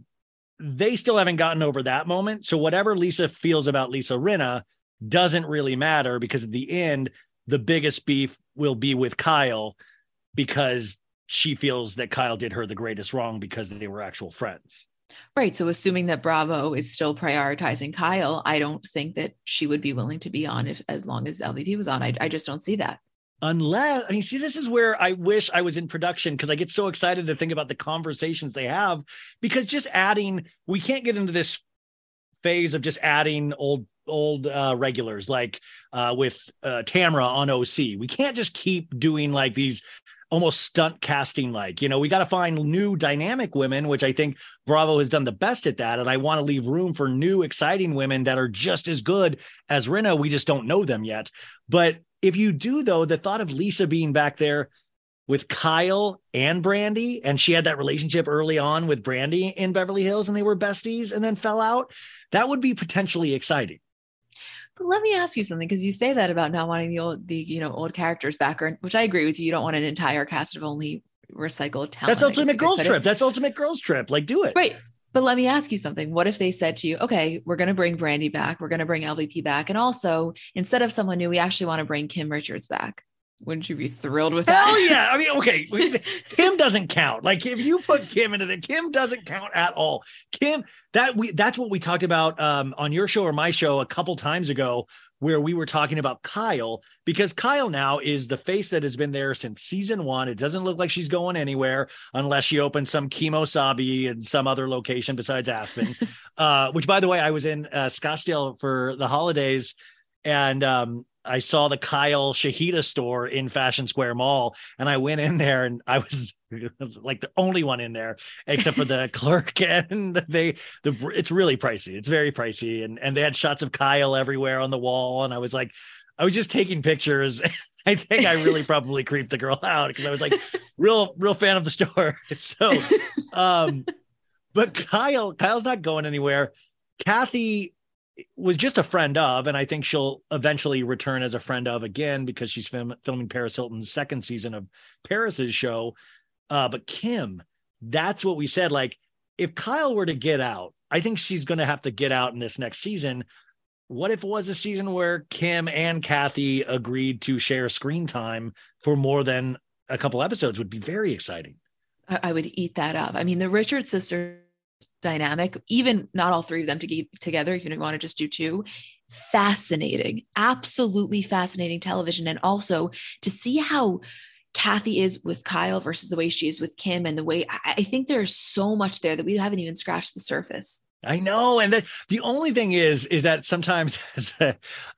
They still haven't gotten over that moment. So whatever Lisa feels about Lisa Rinna doesn't really matter because at the end, the biggest beef will be with Kyle because she feels that Kyle did her the greatest wrong because they were actual friends. Right. So assuming that Bravo is still prioritizing Kyle, I don't think that she would be willing to be on if as long as LVP was on. I, I just don't see that. Unless, I mean, see, this is where I wish I was in production because I get so excited to think about the conversations they have. Because just adding, we can't get into this phase of just adding old old uh regulars like uh with uh Tamra on OC. We can't just keep doing like these almost stunt casting like. You know, we got to find new dynamic women, which I think Bravo has done the best at that. And I want to leave room for new, exciting women that are just as good as Rinna. We just don't know them yet. But if you do, though, the thought of Lisa being back there with Kyle and Brandi, and she had that relationship early on with Brandi in Beverly Hills, and they were besties and then fell out, that would be potentially exciting. But let me ask you something because you say that about not wanting the old, the you know old characters back, or which I agree with you. You don't want an entire cast of only recycled talent. That's Ultimate Girls Trip. That's Ultimate Girls Trip. Like, do it. Right. But let me ask you something. What if they said to you, okay, we're going to bring Brandi back. We're going to bring LVP back. And also, instead of someone new, we actually want to bring Kim Richards back. Wouldn't you be thrilled with that? Hell yeah. I mean, okay. Kim doesn't count. Like if you put Kim into the Kim doesn't count at all. Kim, that we that's what we talked about um, on your show or my show a couple times ago, where we were talking about Kyle, because Kyle now is the face that has been there since season one. It doesn't look like she's going anywhere unless she opens some Kimosabi in some other location besides Aspen. uh, which by the way, I was in uh, Scottsdale for the holidays and um, I saw the Kyle Shahida store in Fashion Square Mall, and I went in there, and I was like the only one in there, except for the clerk, and they the it's really pricey. It's very pricey, and and they had shots of Kyle everywhere on the wall, and I was like, I was just taking pictures. I think I really probably creeped the girl out because I was like, real real fan of the store. so, um, but Kyle Kyle's not going anywhere. Kathy was just a friend of, and I think she'll eventually return as a friend of again because she's film, filming Paris Hilton's second season of Paris's show. Uh, but Kim, that's what we said. Like, if Kyle were to get out, I think she's going to have to get out in this next season. What if it was a season where Kim and Kathy agreed to share screen time for more than a couple episodes? Would be very exciting. I, would eat that up. I mean, the Richard sisters dynamic, even not all three of them to get together, if you want to just do two. Fascinating, absolutely fascinating television. And also to see how Kathy is with Kyle versus the way she is with Kim, and the way I think there's so much there that we haven't even scratched the surface. I know, and the, the only thing is, is that sometimes as,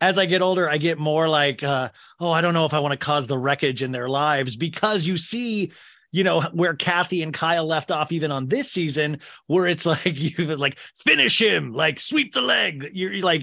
as I get older, I get more like, uh, oh, I don't know if I want to cause the wreckage in their lives because you see you know, where Kathy and Kyle left off even on this season, where it's like you like finish him, like sweep the leg. You're like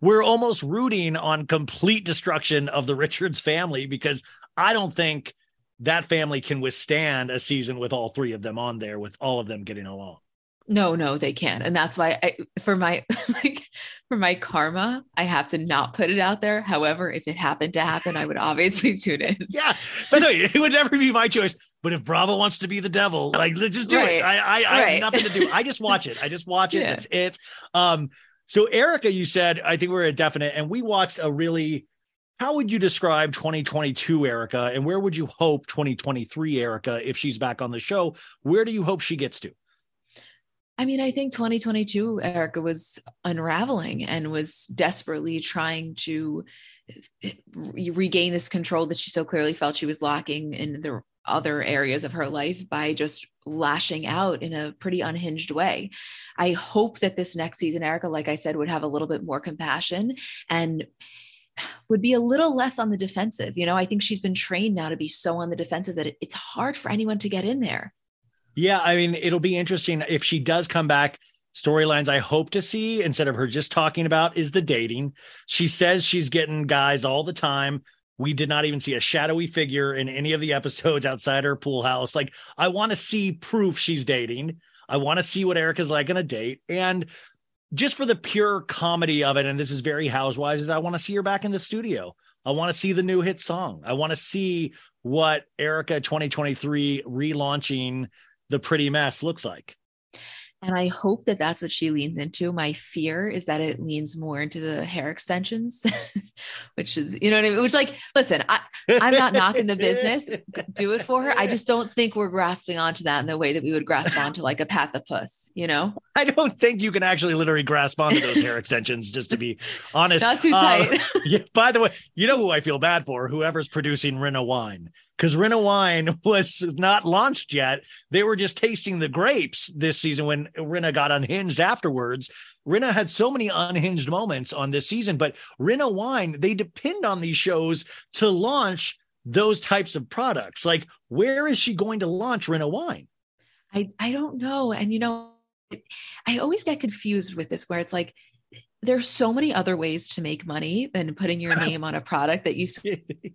we're almost rooting on complete destruction of the Richards family because I don't think that family can withstand a season with all three of them on there, with all of them getting along. No, no, they can't. And that's why I, for my like for my karma, I have to not put it out there. However, if it happened to happen, I would obviously tune in. Yeah. By the way, it would never be my choice. But if Bravo wants to be the devil, like let's just do right. it. I I, I right. have nothing to do. I just watch it. I just watch it. Yeah. That's it. Um, so Erika, you said, I think we're a definite, and we watched a really how would you describe 2022 Erika and where would you hope 2023 Erika if she's back on the show where do you hope she gets to I mean, I think 2022, Erika was unraveling and was desperately trying to eh, regain this control that she so clearly felt she was lacking in the other areas of her life by just lashing out in a pretty unhinged way. I hope that this next season, Erika, like I said, would have a little bit more compassion and would be a little less on the defensive. You know, I think she's been trained now to be so on the defensive that it's hard for anyone to get in there. Yeah, I mean, it'll be interesting if she does come back. Storylines I hope to see instead of her just talking about is the dating. She says she's getting guys all the time. We did not even see a shadowy figure in any of the episodes outside her pool house. Like, I want to see proof she's dating. I want to see what Erika's like on a date. And just for the pure comedy of it, and this is very housewives, is I want to see her back in the studio. I want to see the new hit song. I want to see what Erika 2023 relaunching the pretty mess looks like. And I hope that that's what she leans into. My fear is that it leans more into the hair extensions, which is, you know what I mean? Which, like, listen, I, I'm not knocking the business, do it for her. I just don't think we're grasping onto that in the way that we would grasp onto like a puss, you know? I don't think you can actually literally grasp onto those hair extensions, just to be honest. Not too tight. Uh, yeah, by the way, you know who I feel bad for? Whoever's producing Rinna Wine because Rinna Wine was not launched yet. They were just tasting the grapes this season when Rinna got unhinged afterwards. Rinna had so many unhinged moments on this season, but Rinna Wine, they depend on these shows to launch those types of products. Like, where is she going to launch Rinna wine? I, I don't know. And you know, I always get confused with this where it's like there's so many other ways to make money than putting your name on a product that you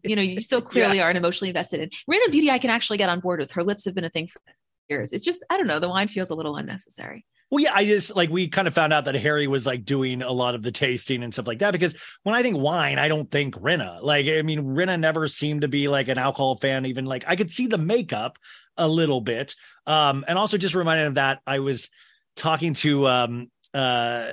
you know you so clearly Yeah. aren't emotionally invested in. Random beauty I can actually get on board with. Her lips have been a thing for years. It's just I don't know, the wine feels a little unnecessary. Well, yeah, I just like we kind of found out that Harry was like doing a lot of the tasting and stuff like that because when I think wine, I don't think Rinna. Like, I mean, Rinna never seemed to be like an alcohol fan, even like I could see the makeup a little bit. Um, and also just reminded of that, I was talking to um uh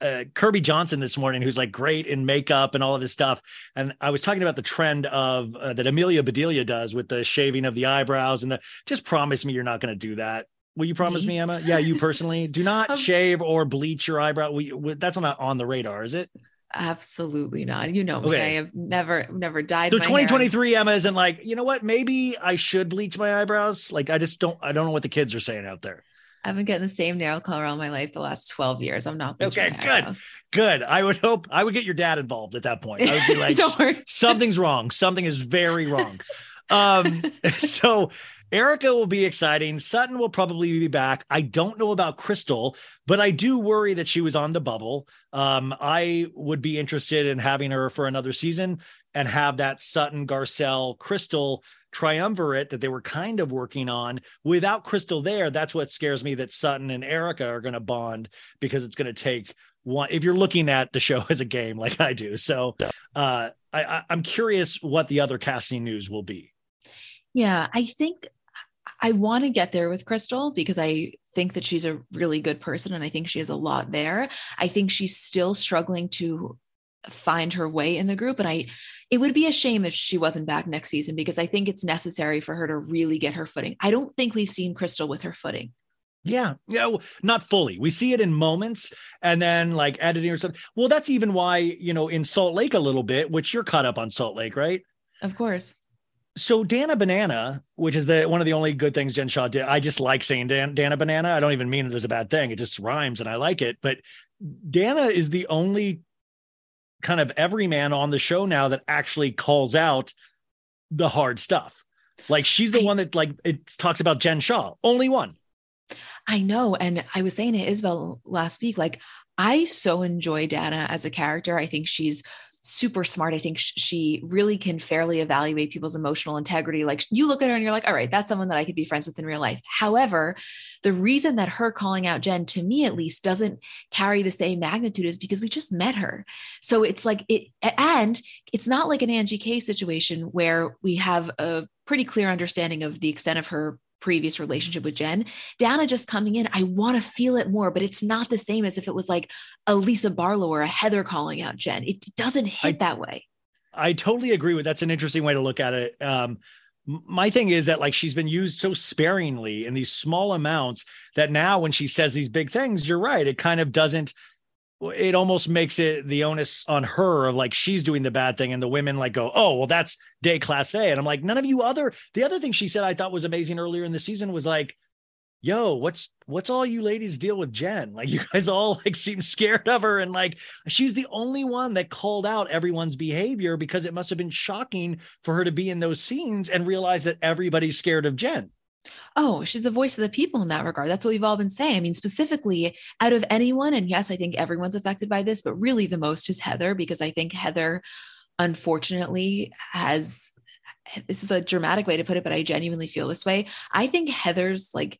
uh, Kirby Johnson this morning, who's like great in makeup and all of this stuff. And I was talking about the trend of uh, that Amelia Bedelia does with the shaving of the eyebrows and the just promise me you're not going to do that. Will you promise Me? me, Emma? Yeah, you personally do not Um, shave or bleach your eyebrow. We, we, that's not on the radar, is it? Absolutely not. You know me. Okay. I have never never dyed So my hair. 2023 Emma isn't like, you know what? Maybe I should bleach my eyebrows. Like, I just don't, I don't know what the kids are saying out there. I've been getting the same nail color all my life the last 12 years. I'm not Okay, good. Good. I would hope I would get your dad involved at that point. I would be like, Don't worry. something's wrong. Something is very wrong. Um, so Erika will be exciting. Sutton will probably be back. I don't know about Crystal, but I do worry that she was on the bubble. Um, I would be interested in having her for another season and have that Sutton, Garcelle, Crystal triumvirate that they were kind of working on without Crystal there. That's what scares me that Sutton and Erika are going to bond because it's going to take one. If you're looking at the show as a game like I do, so uh, I, I, I'm curious what the other casting news will be. Yeah, I think I want to get there with Crystal because I think that she's a really good person and I think she has a lot there. I think she's still struggling to find her way in the group and I it would be a shame if she wasn't back next season because I think it's necessary for her to really get her footing. I don't think we've seen Crystal with her footing. Yeah, yeah, well, not fully. We see it in moments, and then like editing or something. Well, that's even why you know in Salt Lake a little bit, which you're caught up on Salt Lake, right? Of course. So Dana Banana, which is the one of the only good things Jen Shah did. I just like saying Dan, Dana Banana. I don't even mean it as a bad thing. It just rhymes and I like it. But Dana is the only kind of every man on the show now that actually calls out the hard stuff. Like she's the one that like it talks about Jen Shah. Only one. I know. And I was saying to Isabel last week, like, I so enjoy Dana as a character. I think she's super smart. I think sh- she really can fairly evaluate people's emotional integrity. Like, you look at her and you're like, all right, that's someone that I could be friends with in real life. However, the reason that her calling out Jen, to me at least, doesn't carry the same magnitude is because we just met her. So it's like it, and it's not like an Angie K situation where we have a pretty clear understanding of the extent of her previous relationship with Jen. Dana just coming in, I want to feel it more, but it's not the same as if it was like a Lisa Barlow or a Heather calling out Jen. It doesn't hit that way. I totally agree with that's an interesting way to look at it. Um, my thing is that like she's been used so sparingly in these small amounts that now when she says these big things, you're right. It kind of doesn't. It almost makes it the onus on her of like she's doing the bad thing, and the women like go, oh well, that's day class A, and I'm like, none of you other. The other thing she said I thought was amazing earlier in the season was like, yo, what's what's all you ladies deal with Jen? Like you guys all like seem scared of her and like she's the only one that called out everyone's behavior because it must have been shocking for her to be in those scenes and realize that everybody's scared of Jen. Oh, she's the voice of the people in that regard. That's what we've all been saying. I mean, specifically out of anyone, and yes, I think everyone's affected by this, but really the most is Heather, because I think Heather, unfortunately, has this is a dramatic way to put it, but I genuinely feel this way. I think Heather's like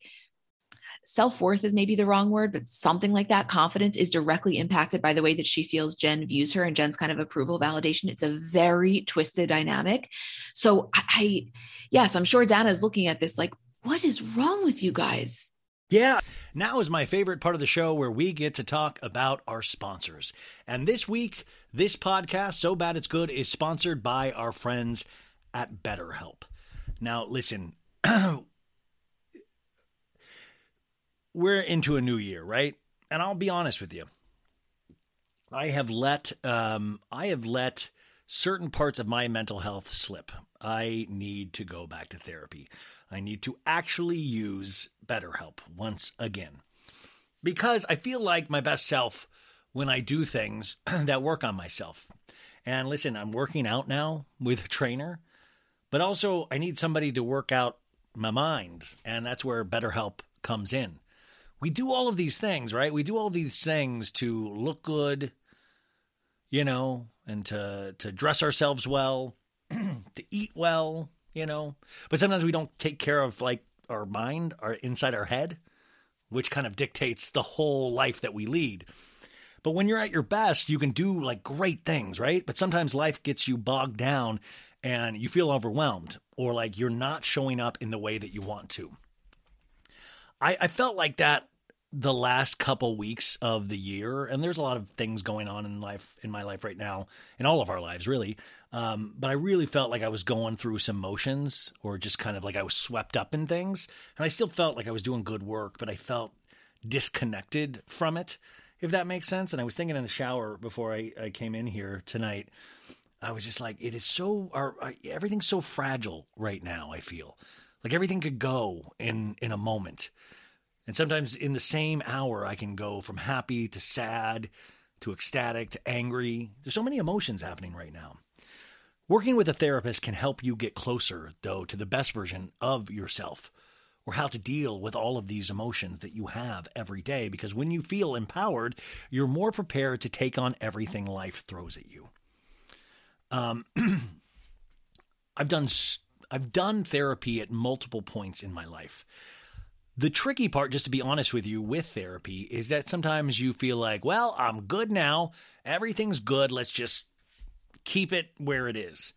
self worth is maybe the wrong word, but something like that. Confidence is directly impacted by the way that she feels Jen views her and Jen's kind of approval validation. It's a very twisted dynamic. So I, I yes, I'm sure Dana is looking at this like, what is wrong with you guys? Yeah. Now is my favorite part of the show where we get to talk about our sponsors. And this week, this podcast, So Bad It's Good, is sponsored by our friends at BetterHelp. Now, listen, we're into a new year, right? And I'll be honest with you. I have let um, I have let certain parts of my mental health slip. I need to go back to therapy. I need to actually use BetterHelp once again. Because I feel like my best self when I do things that work on myself. And listen, I'm working out now with a trainer, but also I need somebody to work out my mind, and that's where BetterHelp comes in. We do all of these things, right? We do all these things to look good, you know, and to to dress ourselves well, to eat well, you know. But sometimes we don't take care of like our mind, our inside our head, which kind of dictates the whole life that we lead. But when you're at your best, you can do like great things, right? But sometimes life gets you bogged down and you feel overwhelmed or like you're not showing up in the way that you want to. I, I felt like that the last couple weeks of the year, and there's a lot of things going on in life in my life right now, in all of our lives, really. Um, but I really felt like I was going through some motions, or just kind of like I was swept up in things, and I still felt like I was doing good work, but I felt disconnected from it, if that makes sense. And I was thinking in the shower before I, I came in here tonight. I was just like, it is so, our, everything's so fragile right now. I feel like everything could go in in a moment and sometimes in the same hour, I can go from happy to sad to ecstatic to angry. There's so many emotions happening right now. Working with a therapist can help you get closer, though, to the best version of yourself or how to deal with all of these emotions that you have every day. Because when you feel empowered, you're more prepared to take on everything life throws at you. Um, I've done I've done therapy at multiple points in my life. The tricky part, just to be honest with you, with therapy is that sometimes you feel like, well, I'm good now. Everything's good. Let's just keep it where it is.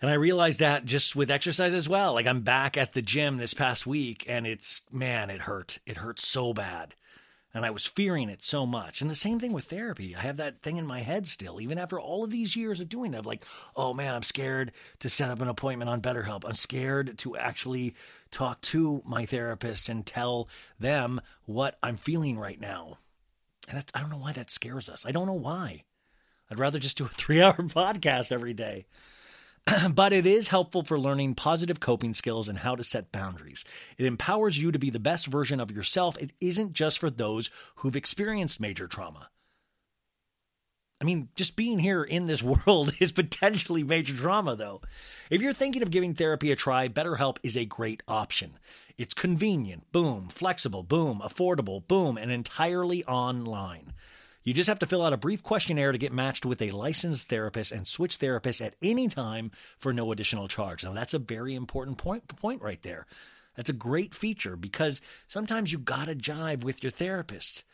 And I realized that just with exercise as well. Like I'm back at the gym this past week and it's, man, it hurt. It hurt so bad and I was fearing it so much. And the same thing with therapy. I have that thing in my head still, even after all of these years of doing it. I'm like, oh man, I'm scared to set up an appointment on BetterHelp. I'm scared to actually talk to my therapist and tell them what I'm feeling right now. And I don't know why that scares us. I don't know why. I'd rather just do a three hour podcast every day. but it is helpful for learning positive coping skills and how to set boundaries. It empowers you to be the best version of yourself. It isn't just for those who've experienced major trauma. I mean, just being here in this world is potentially major trauma, though. If you're thinking of giving therapy a try, BetterHelp is a great option. It's convenient, boom, flexible, boom, affordable, boom, and entirely online. You just have to fill out a brief questionnaire to get matched with a licensed therapist and switch therapists at any time for no additional charge. Now, that's a very important point, point right there. That's a great feature because sometimes you got to jive with your therapist.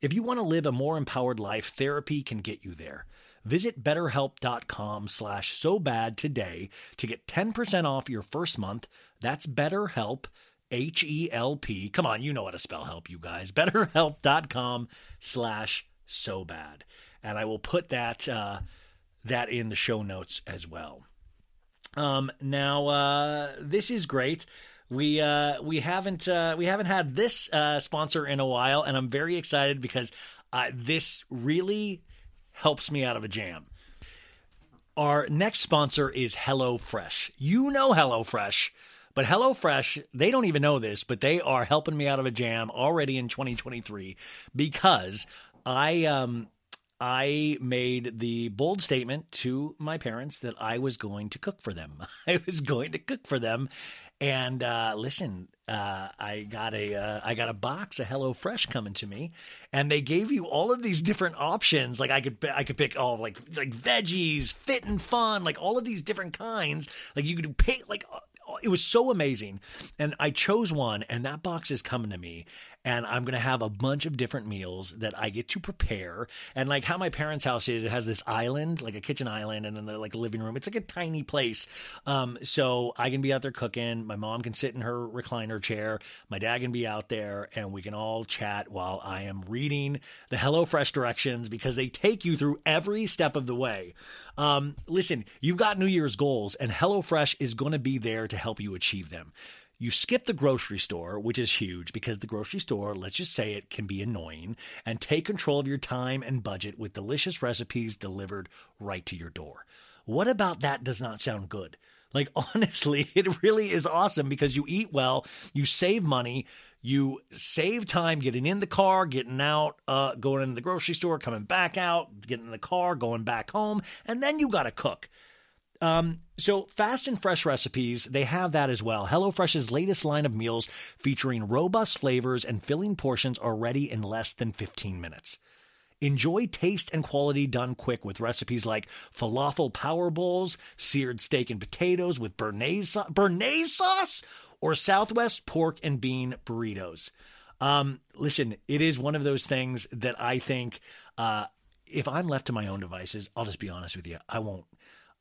If you want to live a more empowered life, therapy can get you there. Visit betterhelp.com slash so bad today to get 10% off your first month. That's betterhelp, H-E-L-P. Come on, you know how to spell help, you guys. betterhelp.com slash so bad. And I will put that uh, that in the show notes as well. Um, now uh, this is great. We uh, we haven't uh, we haven't had this uh, sponsor in a while, and I'm very excited because uh, this really helps me out of a jam. Our next sponsor is HelloFresh. You know HelloFresh. But HelloFresh, they don't even know this, but they are helping me out of a jam already in 2023 because I um I made the bold statement to my parents that I was going to cook for them. I was going to cook for them. And uh, listen, uh, I got a uh, I got a box of Hello Fresh coming to me, and they gave you all of these different options. Like I could I could pick all like like veggies, fit and fun, like all of these different kinds. Like you could pay like it was so amazing. And I chose one, and that box is coming to me. And I'm going to have a bunch of different meals that I get to prepare. And like how my parents' house is, it has this island, like a kitchen island, and then the like living room. It's like a tiny place. Um, so I can be out there cooking. My mom can sit in her recliner chair. My dad can be out there, and we can all chat while I am reading the HelloFresh directions because they take you through every step of the way. Um, listen, you've got New Year's goals, and HelloFresh is going to be there to help you achieve them. You skip the grocery store, which is huge because the grocery store, let's just say it, can be annoying, and take control of your time and budget with delicious recipes delivered right to your door. What about that does not sound good? Like, honestly, it really is awesome because you eat well, you save money, you save time getting in the car, getting out, uh, going into the grocery store, coming back out, getting in the car, going back home, and then you got to cook. Um, so, fast and fresh recipes, they have that as well. HelloFresh's latest line of meals featuring robust flavors and filling portions are ready in less than 15 minutes. Enjoy taste and quality done quick with recipes like falafel power bowls, seared steak and potatoes with béarnaise sauce, or Southwest pork and bean burritos. Um, listen, it is one of those things that I think uh, if I'm left to my own devices, I'll just be honest with you, I won't.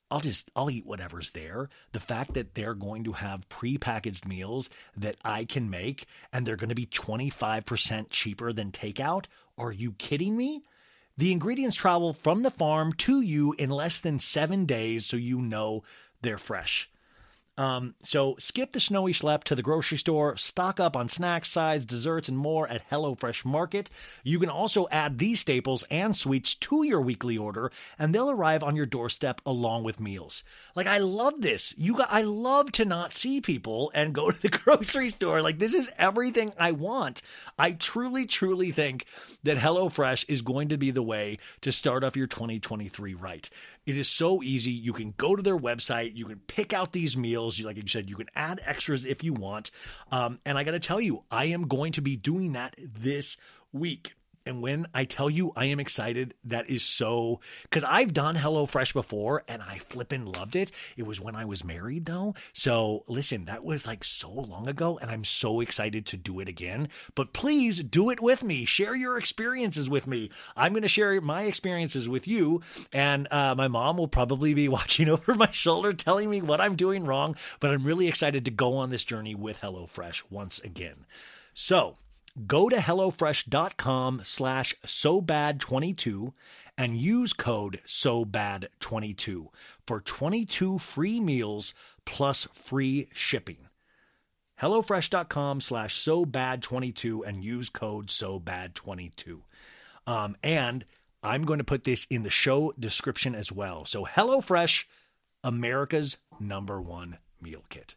I'll just I'll eat whatever's there. The fact that they're going to have prepackaged meals that I can make and they're going to be 25% cheaper than takeout, are you kidding me? The ingredients travel from the farm to you in less than 7 days so you know they're fresh. Um, so skip the snowy schlep to the grocery store, stock up on snacks, sides, desserts, and more at HelloFresh Market. You can also add these staples and sweets to your weekly order, and they'll arrive on your doorstep along with meals. Like I love this. You got, I love to not see people and go to the grocery store. Like this is everything I want. I truly, truly think that HelloFresh is going to be the way to start off your 2023 right. It is so easy. You can go to their website. You can pick out these meals. You- Like you said, you can add extras if you want. Um, and I got to tell you, I am going to be doing that this week. And when I tell you I am excited, that is so because I've done HelloFresh before and I flippin' loved it. It was when I was married though. So listen, that was like so long ago and I'm so excited to do it again. But please do it with me. Share your experiences with me. I'm going to share my experiences with you. And uh, my mom will probably be watching over my shoulder telling me what I'm doing wrong. But I'm really excited to go on this journey with HelloFresh once again. So, go to hellofresh.com slash so bad 22 and use code so bad 22 for 22 free meals plus free shipping. Hellofresh.com slash so bad 22 and use code so bad 22 um, and i'm going to put this in the show description as well. So hellofresh america's number one meal kit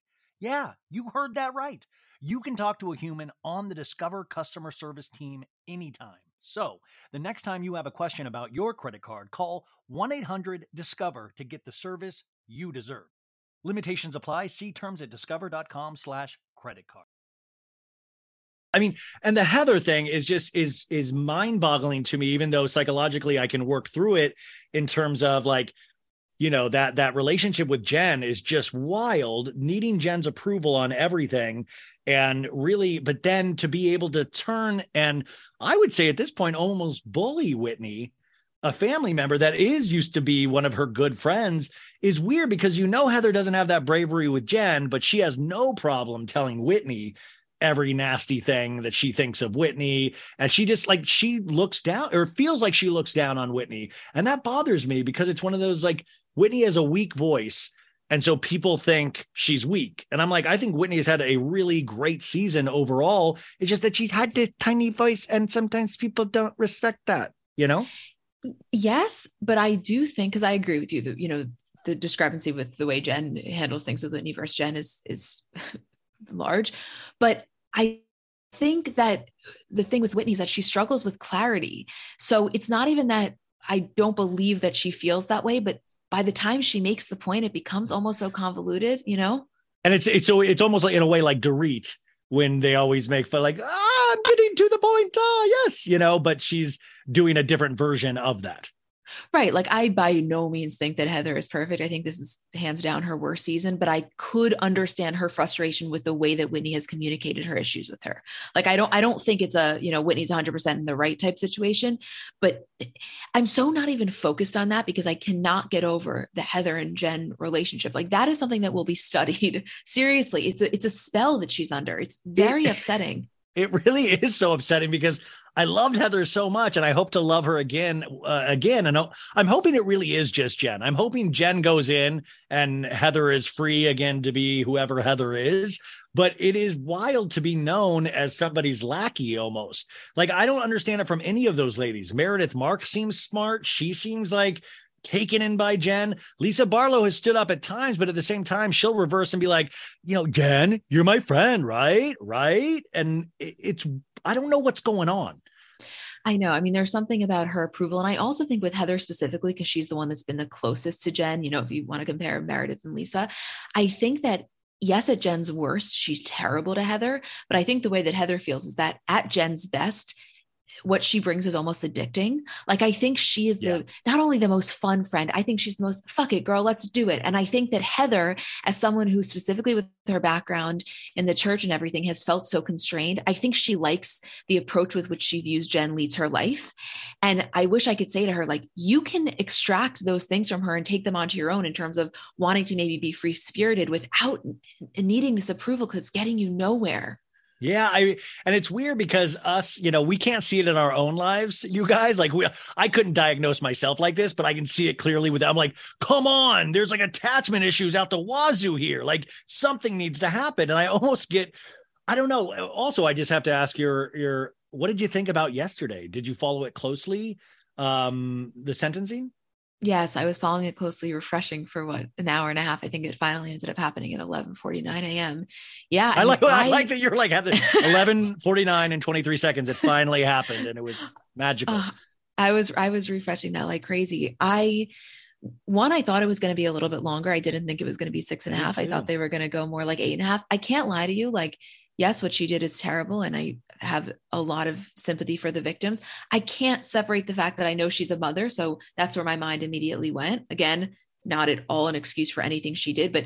Yeah, you heard that right. You can talk to a human on the Discover customer service team anytime. So, the next time you have a question about your credit card, call 1 800 Discover to get the service you deserve. Limitations apply. See terms at discover.com/slash credit card. I mean, and the Heather thing is just is is mind-boggling to me, even though psychologically I can work through it in terms of like, you know, that that relationship with Jen is just wild, needing Jen's approval on everything. And really, but then to be able to turn and I would say at this point almost bully Whitney, a family member that is used to be one of her good friends, is weird because you know Heather doesn't have that bravery with Jen, but she has no problem telling Whitney every nasty thing that she thinks of Whitney. And she just like she looks down or feels like she looks down on Whitney. And that bothers me because it's one of those like Whitney has a weak voice. And so people think she's weak. And I'm like, I think Whitney has had a really great season overall. It's just that she's had this tiny voice, and sometimes people don't respect that, you know? Yes, but I do think because I agree with you that you know the discrepancy with the way Jen handles things with Whitney versus Jen is is large. But I think that the thing with Whitney is that she struggles with clarity. So it's not even that I don't believe that she feels that way, but by the time she makes the point, it becomes almost so convoluted, you know? And it's it's so it's almost like in a way like Dorit when they always make fun like, ah, I'm getting to the point. Ah, yes, you know, but she's doing a different version of that. Right. Like I by no means think that Heather is perfect. I think this is hands down her worst season, but I could understand her frustration with the way that Whitney has communicated her issues with her. Like I don't I don't think it's a, you know, Whitney's 100% in the right type situation, but I'm so not even focused on that because I cannot get over the Heather and Jen relationship. Like that is something that will be studied seriously. It's a it's a spell that she's under. It's very upsetting. It really is so upsetting because I loved Heather so much, and I hope to love her again, uh, again. And I'm hoping it really is just Jen. I'm hoping Jen goes in and Heather is free again to be whoever Heather is. But it is wild to be known as somebody's lackey almost. Like I don't understand it from any of those ladies. Meredith Mark seems smart. She seems like taken in by Jen. Lisa Barlow has stood up at times, but at the same time, she'll reverse and be like, you know, Jen, you're my friend, right? Right. And it's, I don't know what's going on. I know. I mean, there's something about her approval. And I also think with Heather specifically, because she's the one that's been the closest to Jen, you know, if you want to compare Meredith and Lisa, I think that yes, at Jen's worst, she's terrible to Heather. But I think the way that Heather feels is that at Jen's best, what she brings is almost addicting. Like I think she is yeah. the not only the most fun friend, I think she's the most fuck it, girl, let's do it. And I think that Heather, as someone who specifically with her background in the church and everything has felt so constrained, I think she likes the approach with which she views Jen leads her life. And I wish I could say to her, like, you can extract those things from her and take them onto your own in terms of wanting to maybe be free spirited without needing this approval because it's getting you nowhere. Yeah, I and it's weird because us, you know, we can't see it in our own lives, you guys. Like we I couldn't diagnose myself like this, but I can see it clearly with I'm like, come on, there's like attachment issues out the wazoo here. Like something needs to happen. And I almost get I don't know. Also, I just have to ask your your what did you think about yesterday? Did you follow it closely? Um the sentencing? Yes, I was following it closely, refreshing for what an hour and a half. I think it finally ended up happening at 11:49 a.m. Yeah, I, like I, I, like that you're like the 11:49 and 23 seconds. It finally happened, and it was magical. Uh, I was I was refreshing that like crazy. I one, I thought it was going to be a little bit longer. I didn't think it was going to be six and a half. I thought they were going to go more like eight and a half. I can't lie to you, like yes, what she did is terrible. And I have a lot of sympathy for the victims. I can't separate the fact that I know she's a mother. So that's where my mind immediately went. Again, not at all an excuse for anything she did, but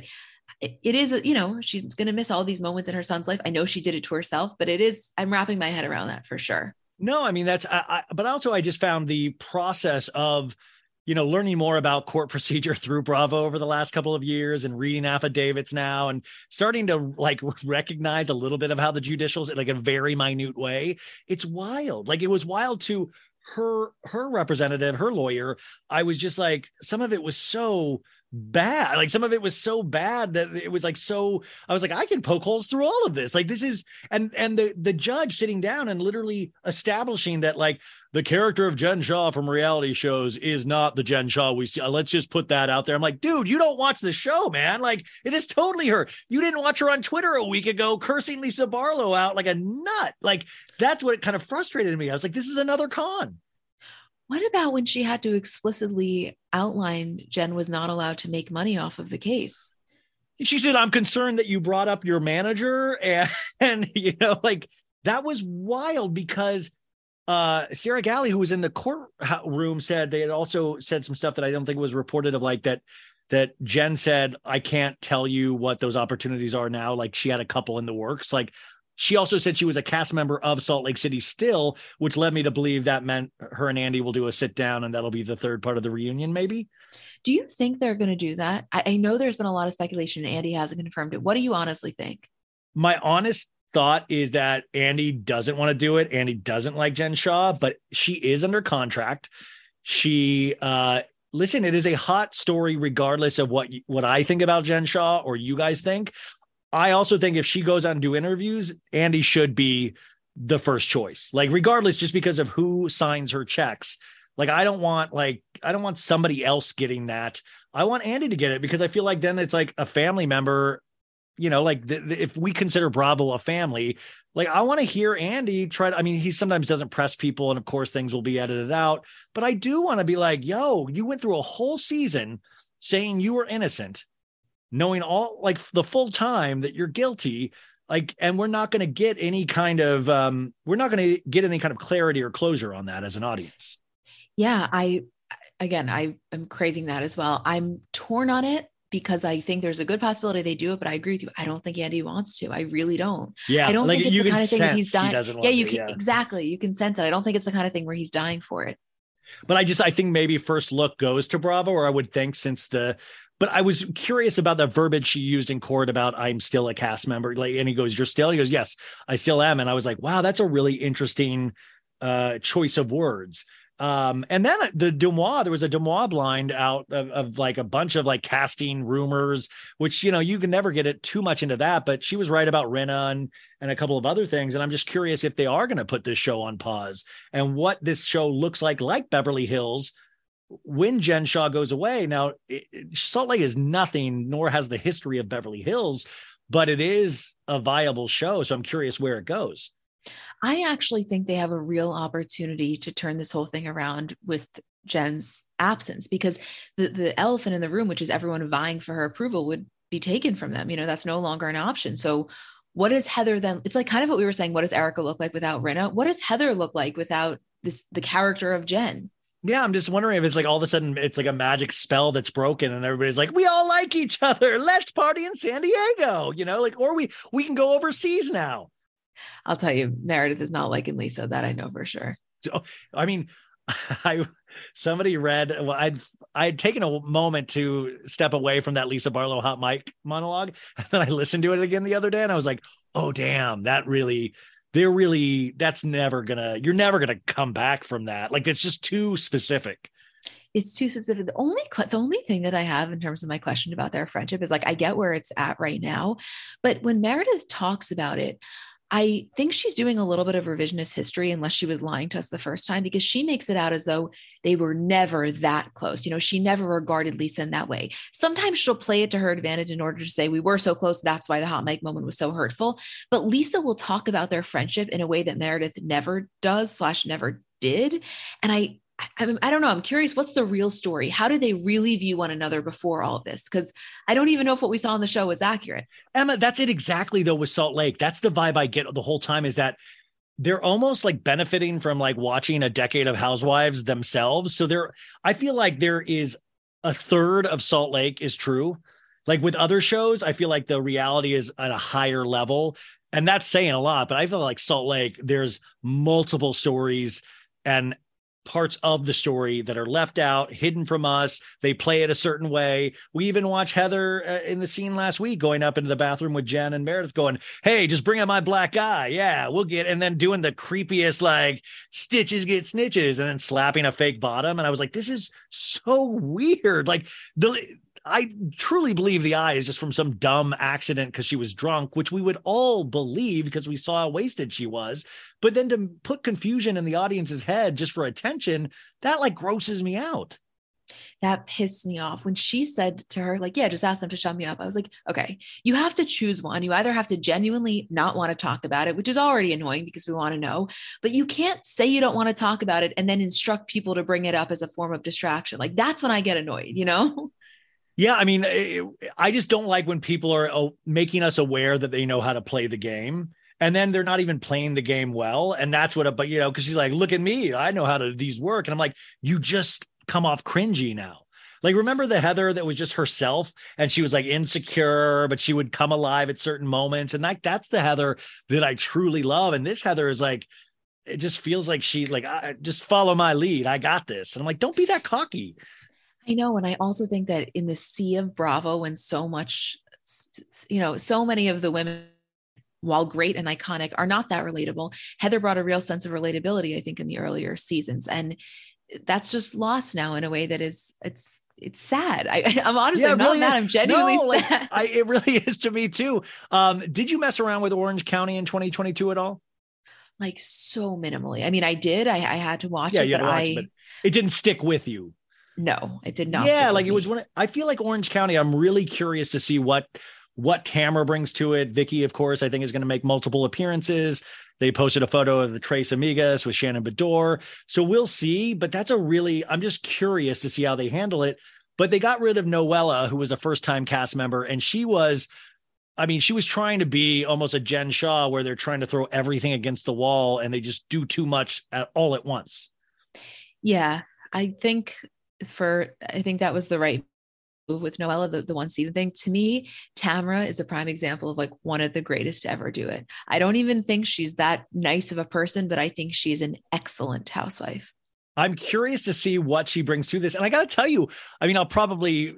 it is, you know, she's going to miss all these moments in her son's life. I know she did it to herself, but it is, I'm wrapping my head around that for sure. No, I mean, that's, I, I, but also I just found the process of, you know, learning more about court procedure through Bravo over the last couple of years and reading affidavits now and starting to like recognize a little bit of how the judicial's like a very minute way. It's wild. Like it was wild to her her representative, her lawyer. I was just like some of it was so bad. Like some of it was so bad that it was like so I was like I can poke holes through all of this. Like this is and and the the judge sitting down and literally establishing that like the character of Jen Shah from reality shows is not the Jen Shah we see. Uh, let's just put that out there. I'm like, dude, you don't watch the show, man. Like it is totally her. You didn't watch her on Twitter a week ago cursing Lisa Barlow out like a nut. Like that's what it kind of frustrated me. I was like, this is another con. What about when she had to explicitly outline Jen was not allowed to make money off of the case? She said, I'm concerned that you brought up your manager. And, and you know, like that was wild because uh Sarah Galley, who was in the courtroom, said they had also said some stuff that I don't think was reported of like that that Jen said, I can't tell you what those opportunities are now. Like she had a couple in the works. Like she also said she was a cast member of Salt Lake City still, which led me to believe that meant her and Andy will do a sit down and that'll be the third part of the reunion, maybe. Do you think they're going to do that? I, I know there's been a lot of speculation and Andy hasn't confirmed it. What do you honestly think? My honest thought is that Andy doesn't want to do it. Andy doesn't like Jen Shah, but she is under contract. She, uh, listen, it is a hot story, regardless of what what I think about Jen Shah or you guys think. I also think if she goes out and do interviews, Andy should be the first choice. Like regardless, just because of who signs her checks. Like I don't want like I don't want somebody else getting that I want Andy to get it because I feel like then it's like a family member. You know, like the, the, if we consider Bravo a family, like I want to hear Andy try to. I mean, he sometimes doesn't press people, and of course things will be edited out. But I do want to be like, yo, you went through a whole season saying you were innocent, knowing all like the full time that you're guilty like and we're not going to get any kind of um we're not going to get any kind of clarity or closure on that as an audience Yeah, I again, I am craving that as well. I'm torn on it because I think there's a good possibility they do it, but I agree with you. I don't think Andy wants to. I really don't. Yeah, I don't like, think it's you the kind of thing that he's he dying. doesn't yeah, you can yeah. exactly. You can sense it. I don't think it's the kind of thing where he's dying for it. but i just i think maybe first look goes to bravo or i would think since the but i was curious about the verbiage she used in court about i'm still a cast member. Like and he goes you're still? He goes yes i still am. And i was like wow that's a really interesting uh choice of words. Um and then the DeuxMoi there was a DeuxMoi blind out of, of like a bunch of like casting rumors which you know you can never get it too much into that but she was right about Rinna and and a couple of other things. And i'm just curious if they are going to put this show on pause and what this show looks like like beverly hills when jen shah goes away now it, salt lake is nothing nor has the history of beverly hills but it is a viable show so i'm curious where it goes I actually think they have a real opportunity to turn this whole thing around with Jen's absence because the the elephant in the room, which is everyone vying for her approval, would be taken from them. You know, that's no longer an option. So what does Heather then? It's like kind of what we were saying. What does Erika look like without Rinna? What does Heather look like without this the character of Jen? Yeah, I'm just wondering if it's like all of a sudden it's like a magic spell that's broken and everybody's like, we all like each other. Let's party in San Diego, you know, like, or we we can go overseas now. I'll tell you, Meredith is not liking Lisa. That I know for sure. So, I mean, I somebody read well, I'd I'd taken a moment to step away from that Lisa Barlow hot mic monologue, and then I listened to it again the other day, and I was like, oh damn, that really they're really that's never gonna you're never gonna come back from that. Like it's just too specific. it's too specific. The only the only thing that I have in terms of my question about their friendship is like I get where it's at right now, but when Meredith talks about it, I think she's doing a little bit of revisionist history unless she was lying to us the first time because she makes it out as though they were never that close. You know, she never regarded Lisa in that way. Sometimes she'll play it to her advantage in order to say we were so close that's why the hot mic moment was so hurtful, but Lisa will talk about their friendship in a way that Meredith never does slash never did. And I I, I'm- don't know. I'm curious. What's the real story? How did they really view one another before all of this? Because I don't even know if what we saw on the show was accurate. Emma, that's it exactly though with Salt Lake. That's the vibe I get the whole time is that they're almost like benefiting from like watching a decade of housewives themselves. So there I feel like there is a third of Salt Lake is true. Like with other shows, I feel like the reality is at a higher level. And that's saying a lot, but I feel like Salt Lake, there's multiple stories and parts of the story that are left out, hidden from us. They play it a certain way. We even watch Heather uh, in the scene last week going up into the bathroom with Jen and Meredith going, Hey, just bring out my black eye. Yeah, we'll get, and then doing the creepiest, like stitches get snitches and then slapping a fake bottom. And I was like, this is so weird. Like the, I truly believe the eye is just from some dumb accident because she was drunk, which we would all believe because we saw how wasted she was. But then to put confusion in the audience's head just for attention, that like grosses me out. That pissed me off when she said to her, like, yeah, just ask them to shut me up. I was like, okay, you have to choose one. You either have to genuinely not want to talk about it, which is already annoying because we want to know, but you can't say you don't want to talk about it and then instruct people to bring it up as a form of distraction. Like, that's when I get annoyed, you know? Yeah, I mean, I just don't like when people are oh, making us aware that they know how to play the game. And then they're not even playing the game well. And that's what, but you know, because she's like, look at me. I know how to these work. And I'm like, you just come off cringy now. Like, remember the Heather that was just herself and she was like insecure, but she would come alive at certain moments. And like, that's the Heather that I truly love. And this Heather is like, it just feels like she, like, I, just follow my lead. I got this. And I'm like, don't be that cocky. I know. And I also think that in the sea of Bravo, when so much, you know, so many of the women, while great and iconic, are not that relatable, Heather brought a real sense of relatability, I think, in the earlier seasons. And that's just lost now in a way that is, it's, it's sad. I, I'm honestly Yeah, I'm not really mad. is. I'm genuinely No, like, sad. I, it really is to me too. Um, did you mess around with Orange County in 2022 at all? like so minimally. I mean, I did. I, I had to watch yeah, it, but watch I it, but it didn't stick with you. No, it did not. Yeah, like it was one. of- I feel like Orange County. I'm really curious to see what what Tamra brings to it. Vicki, of course, I think is going to make multiple appearances. They posted a photo of the Tres Amigas with Shannon Beador, so we'll see. But that's a really. I'm just curious to see how they handle it. But they got rid of Noella, who was a first time cast member, and she was. I mean, she was trying to be almost a Jen Shah, where they're trying to throw everything against the wall, and they just do too much at all at once. Yeah, I think for I think that was the right move with Noella, the, the one season thing. To me, Tamra is a prime example of like one of the greatest to ever do it. I don't even think she's that nice of a person, but I think she's an excellent housewife. I'm curious to see what she brings to this. And I got to tell you, I mean, I'll probably,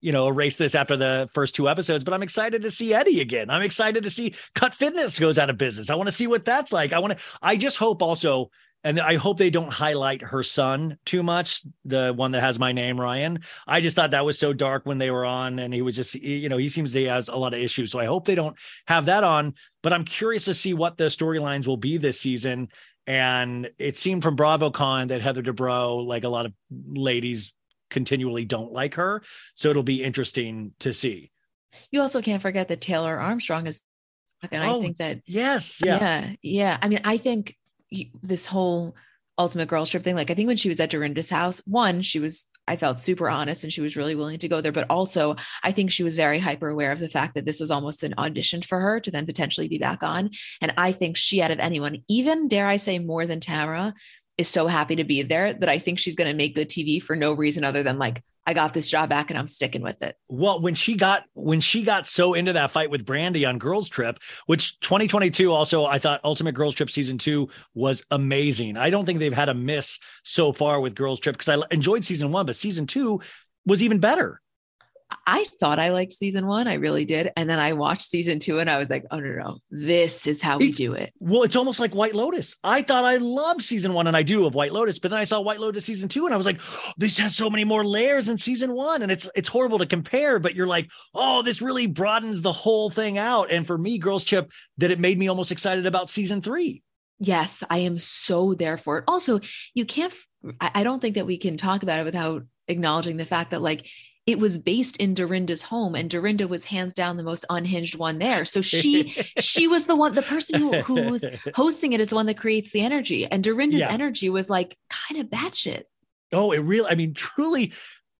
you know, erase this after the first two episodes, but I'm excited to see Eddie again. I'm excited to see Cut Fitness goes out of business. I want to see what that's like. I want to, I just hope also, and I hope they don't highlight her son too much, the one that has my name, Ryan. I just thought that was so dark when they were on, and he was just, you know, he seems to has a lot of issues. So I hope they don't have that on, but I'm curious to see what the storylines will be this season. And it seemed from BravoCon that Heather Dubrow, like a lot of ladies, continually don't like her. So it'll be interesting to see. You also can't forget that Taylor Armstrong is and I Oh, think that Yes. Yeah. yeah, yeah. I mean, I think this whole Ultimate Girls Trip thing, like I think when she was at Dorinda's house, one, she was I felt super honest and she was really willing to go there. But also, I think she was very hyper aware of the fact that this was almost an audition for her to then potentially be back on. And I think she, out of anyone, even dare I say more than Tamra, is so happy to be there that I think she's going to make good TV for no reason other than like, I got this job back and I'm sticking with it. Well, when she got when she got so into that fight with Brandi on Girls Trip, which 2022 also I thought Ultimate Girls Trip season 2 was amazing. I don't think they've had a miss so far with Girls Trip because I enjoyed season 1, but season 2 was even better. I thought I liked season one. I really did. And then I watched season two and I was like, oh, no, no, this is how we It- do it. Well, it's almost like White Lotus. I thought I loved season 1 and I do of White Lotus, but then I saw White Lotus season 2 and I was like, oh, this has so many more layers in season 1 and it's it's horrible to compare, but you're like, "Oh, this really broadens the whole thing out." And for me, Girls Trip, that it made me almost excited about season 3. Yes, I am so there for it. Also, you can't, I I don't think that we can talk about it without acknowledging the fact that like it was based in Dorinda's home and Dorinda was hands down the most unhinged one there. So she, she was the one, the person who, who's hosting it is the one that creates the energy. And Dorinda's Yeah. energy was like kind of batshit. Oh, it really, I mean, truly,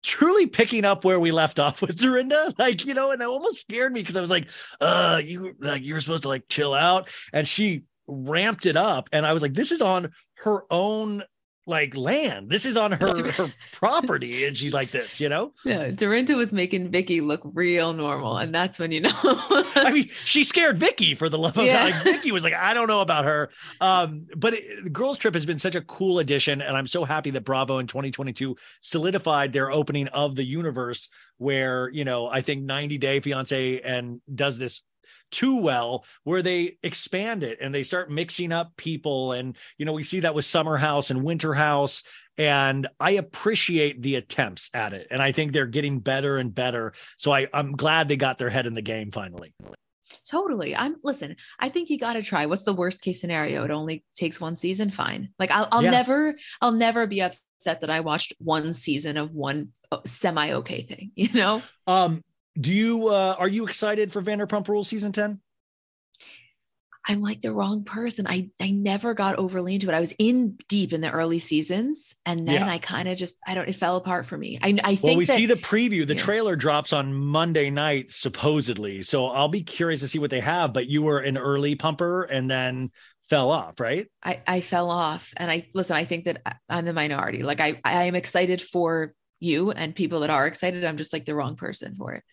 truly picking up where we left off with Dorinda. Like, you know, and it almost scared me because I was like, uh, you like you were supposed to like chill out. And she ramped it up. And I was like, this is on her own like land. This is on her her property. And she's like this, you know? Yeah, Dorinda was making Vicki look real normal. And that's when you know. I mean, she scared Vicki for the love of Yeah. God. Like, Vicki was like, I don't know about her. Um, but it, the Girls Trip has been such a cool addition, and I'm so happy that Bravo in 2022 solidified their opening of the universe, where you know I think 90 Day Fiance and does this too well where they expand it and they start mixing up people and you know we see that with summer house and winter house and i appreciate the attempts at it and i think they're getting better and better so i i'm glad they got their head in the game finally Totally. I'm listen, I think you got to try. What's the worst case scenario? It only takes one season. Fine. Like I'll, I'll Yeah. never, I'll never be upset that I watched one season of one semi okay thing, you know? Um, do you uh are you excited for Vanderpump Rules season 10? I'm like the wrong person. I, I never got overly into it. I was in deep in the early seasons and then Yeah. I kind of just, I don't, it fell apart for me. I, I think Well, we that- see the preview. The yeah. trailer drops on Monday night, supposedly. So I'll be curious to see what they have. But you were an early pumper and then fell off, right? I, I fell off and I listen, I think that I'm the minority. Like I, I am excited for you and people that are excited. I'm just like the wrong person for it.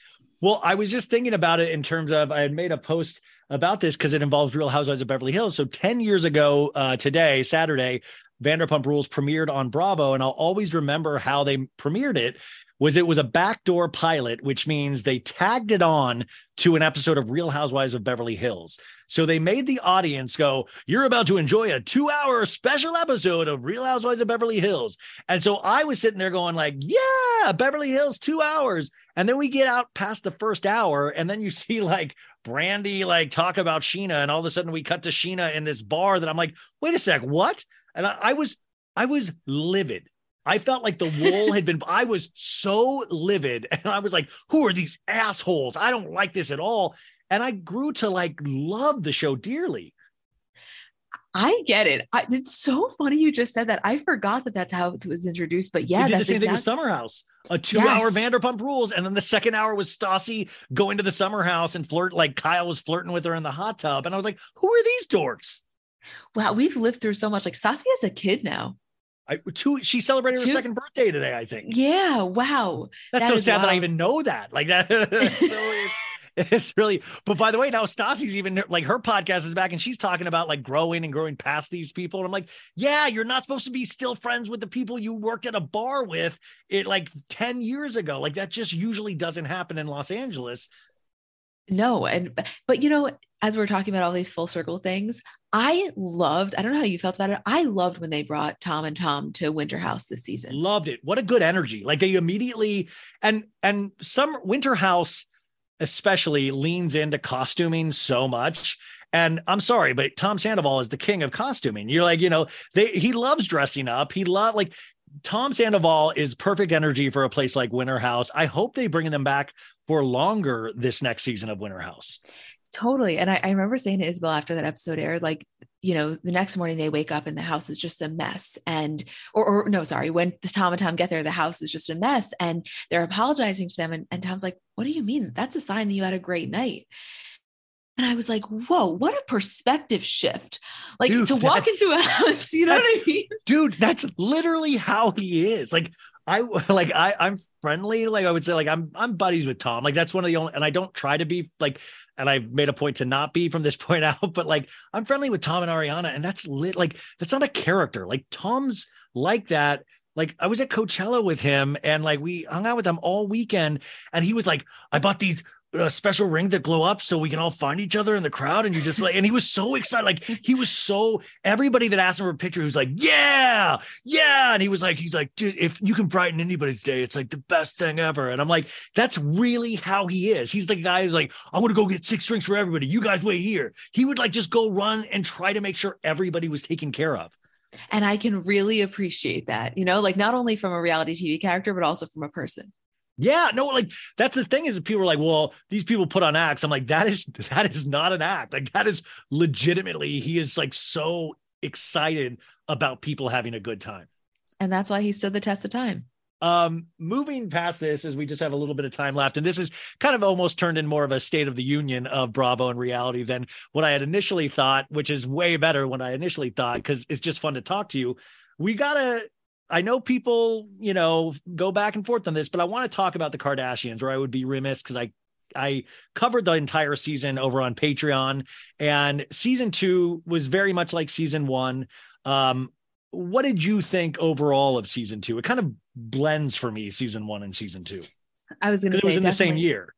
Well, I was just thinking about it in terms of I had made a post about this because it involves Real Housewives of Beverly Hills. So 10 years ago, uh, today, Saturday, Vanderpump Rules premiered on Bravo, and I'll always remember how they premiered it. Was it was a backdoor pilot, which means they tagged it on to an episode of Real Housewives of Beverly Hills. So they made the audience go, "You're about to enjoy a two-hour special episode of Real Housewives of Beverly Hills." And so I was sitting there going, "Like, yeah, Beverly Hills, two hours." And then we get out past the first hour, and then you see like Brandi like talk about Scheana, and all of a sudden we cut to Scheana in this bar that I'm like, wait a sec, what? And I, I was I was livid. I felt like the wool had been, I was so livid. And I was like, who are these assholes? I don't like this at all. And I grew to like love the show dearly. I get it. I, it's so funny you just said that. I forgot that that's how it was introduced. But yeah, did the same thing with Summer House. A two-hour Yes. Vanderpump Rules, and then the second hour was Stassi going to the summer house and flirt like Kyle was flirting with her in the hot tub, and I was like, "Who are these dorks?" Wow, we've lived through so much. Like Stassi is a kid now. I two. She celebrated her second birthday today. I think. Yeah. Wow. That's That so sad that I even know that. Like that. so it's, it's really. But by the way, now Stassi's even like her podcast is back, and she's talking about like growing and growing past these people. And I'm like, yeah, you're not supposed to be still friends with the people you worked at a bar with it like ten years ago. Like that just usually doesn't happen in Los Angeles. No, and but you know, as we're talking about all these full circle things, I loved. I don't know how you felt about it. I loved when they brought Tom and Tom to Winter House this season. Loved it. What a good energy. Like they immediately and and some Winter House especially leans into costuming so much. And I'm sorry, but Tom Sandoval is the king of costuming. You're like, you know, they he loves dressing up. He love like Tom Sandoval is perfect energy for a place like Winter House. I hope they bring them back for longer this next season of Winter House. Totally. And I, I remember saying to Isabel after that episode aired, like, you know, the next morning they wake up and the house is just a mess. And, or, or no, sorry, when the Tom and Tom get there, the house is just a mess. And they're apologizing to them. And, and Tom's like, what do you mean? That's a sign that you had a great night. And I was like, whoa, what a perspective shift. Like Dude, to walk into a house, you know what I mean? dude that's literally how he is like i like i i'm friendly like i would say like i'm i'm buddies with tom like that's one of the only and i don't try to be like and i've made a point to not be from this point out but like i'm friendly with tom and ariana and that's lit like that's not a character like tom's like that like I was at Coachella with him and like we hung out with him all weekend and he was like I bought these uh, special ring that glow up so we can all find each other in the crowd and you just like and he was so excited like he was so everybody that asked him for a picture he was like yeah yeah and he was like he's like dude if you can brighten anybody's day it's like the best thing ever and I'm like that's really how he is. He's the guy who's like I'm gonna go get six drinks for everybody. You guys wait here he would like just go run and try to make sure everybody was taken care of. And I can really appreciate that, you know, like not only from a reality TV character, but also from a person. Yeah, no, like that's the thing is that people are like, well, these people put on acts. I'm like, that is that is not an act. Like that is legitimately, he is like so excited about people having a good time. And that's why he stood the test of time. Um, moving past this, as we just have a little bit of time left, and this is kind of almost turned in more of a state of the union of Bravo and reality than what I had initially thought, which is way better when I initially thought because it's just fun to talk to you. We gotta. I know people, you know, go back and forth on this, but I want to talk about the Kardashians, or I would be remiss because I I covered the entire season over on Patreon, and season two was very much like season one. Um, what did you think overall of season two? It kind of blends for me, season one and season two. I was going to Because it was in the same year.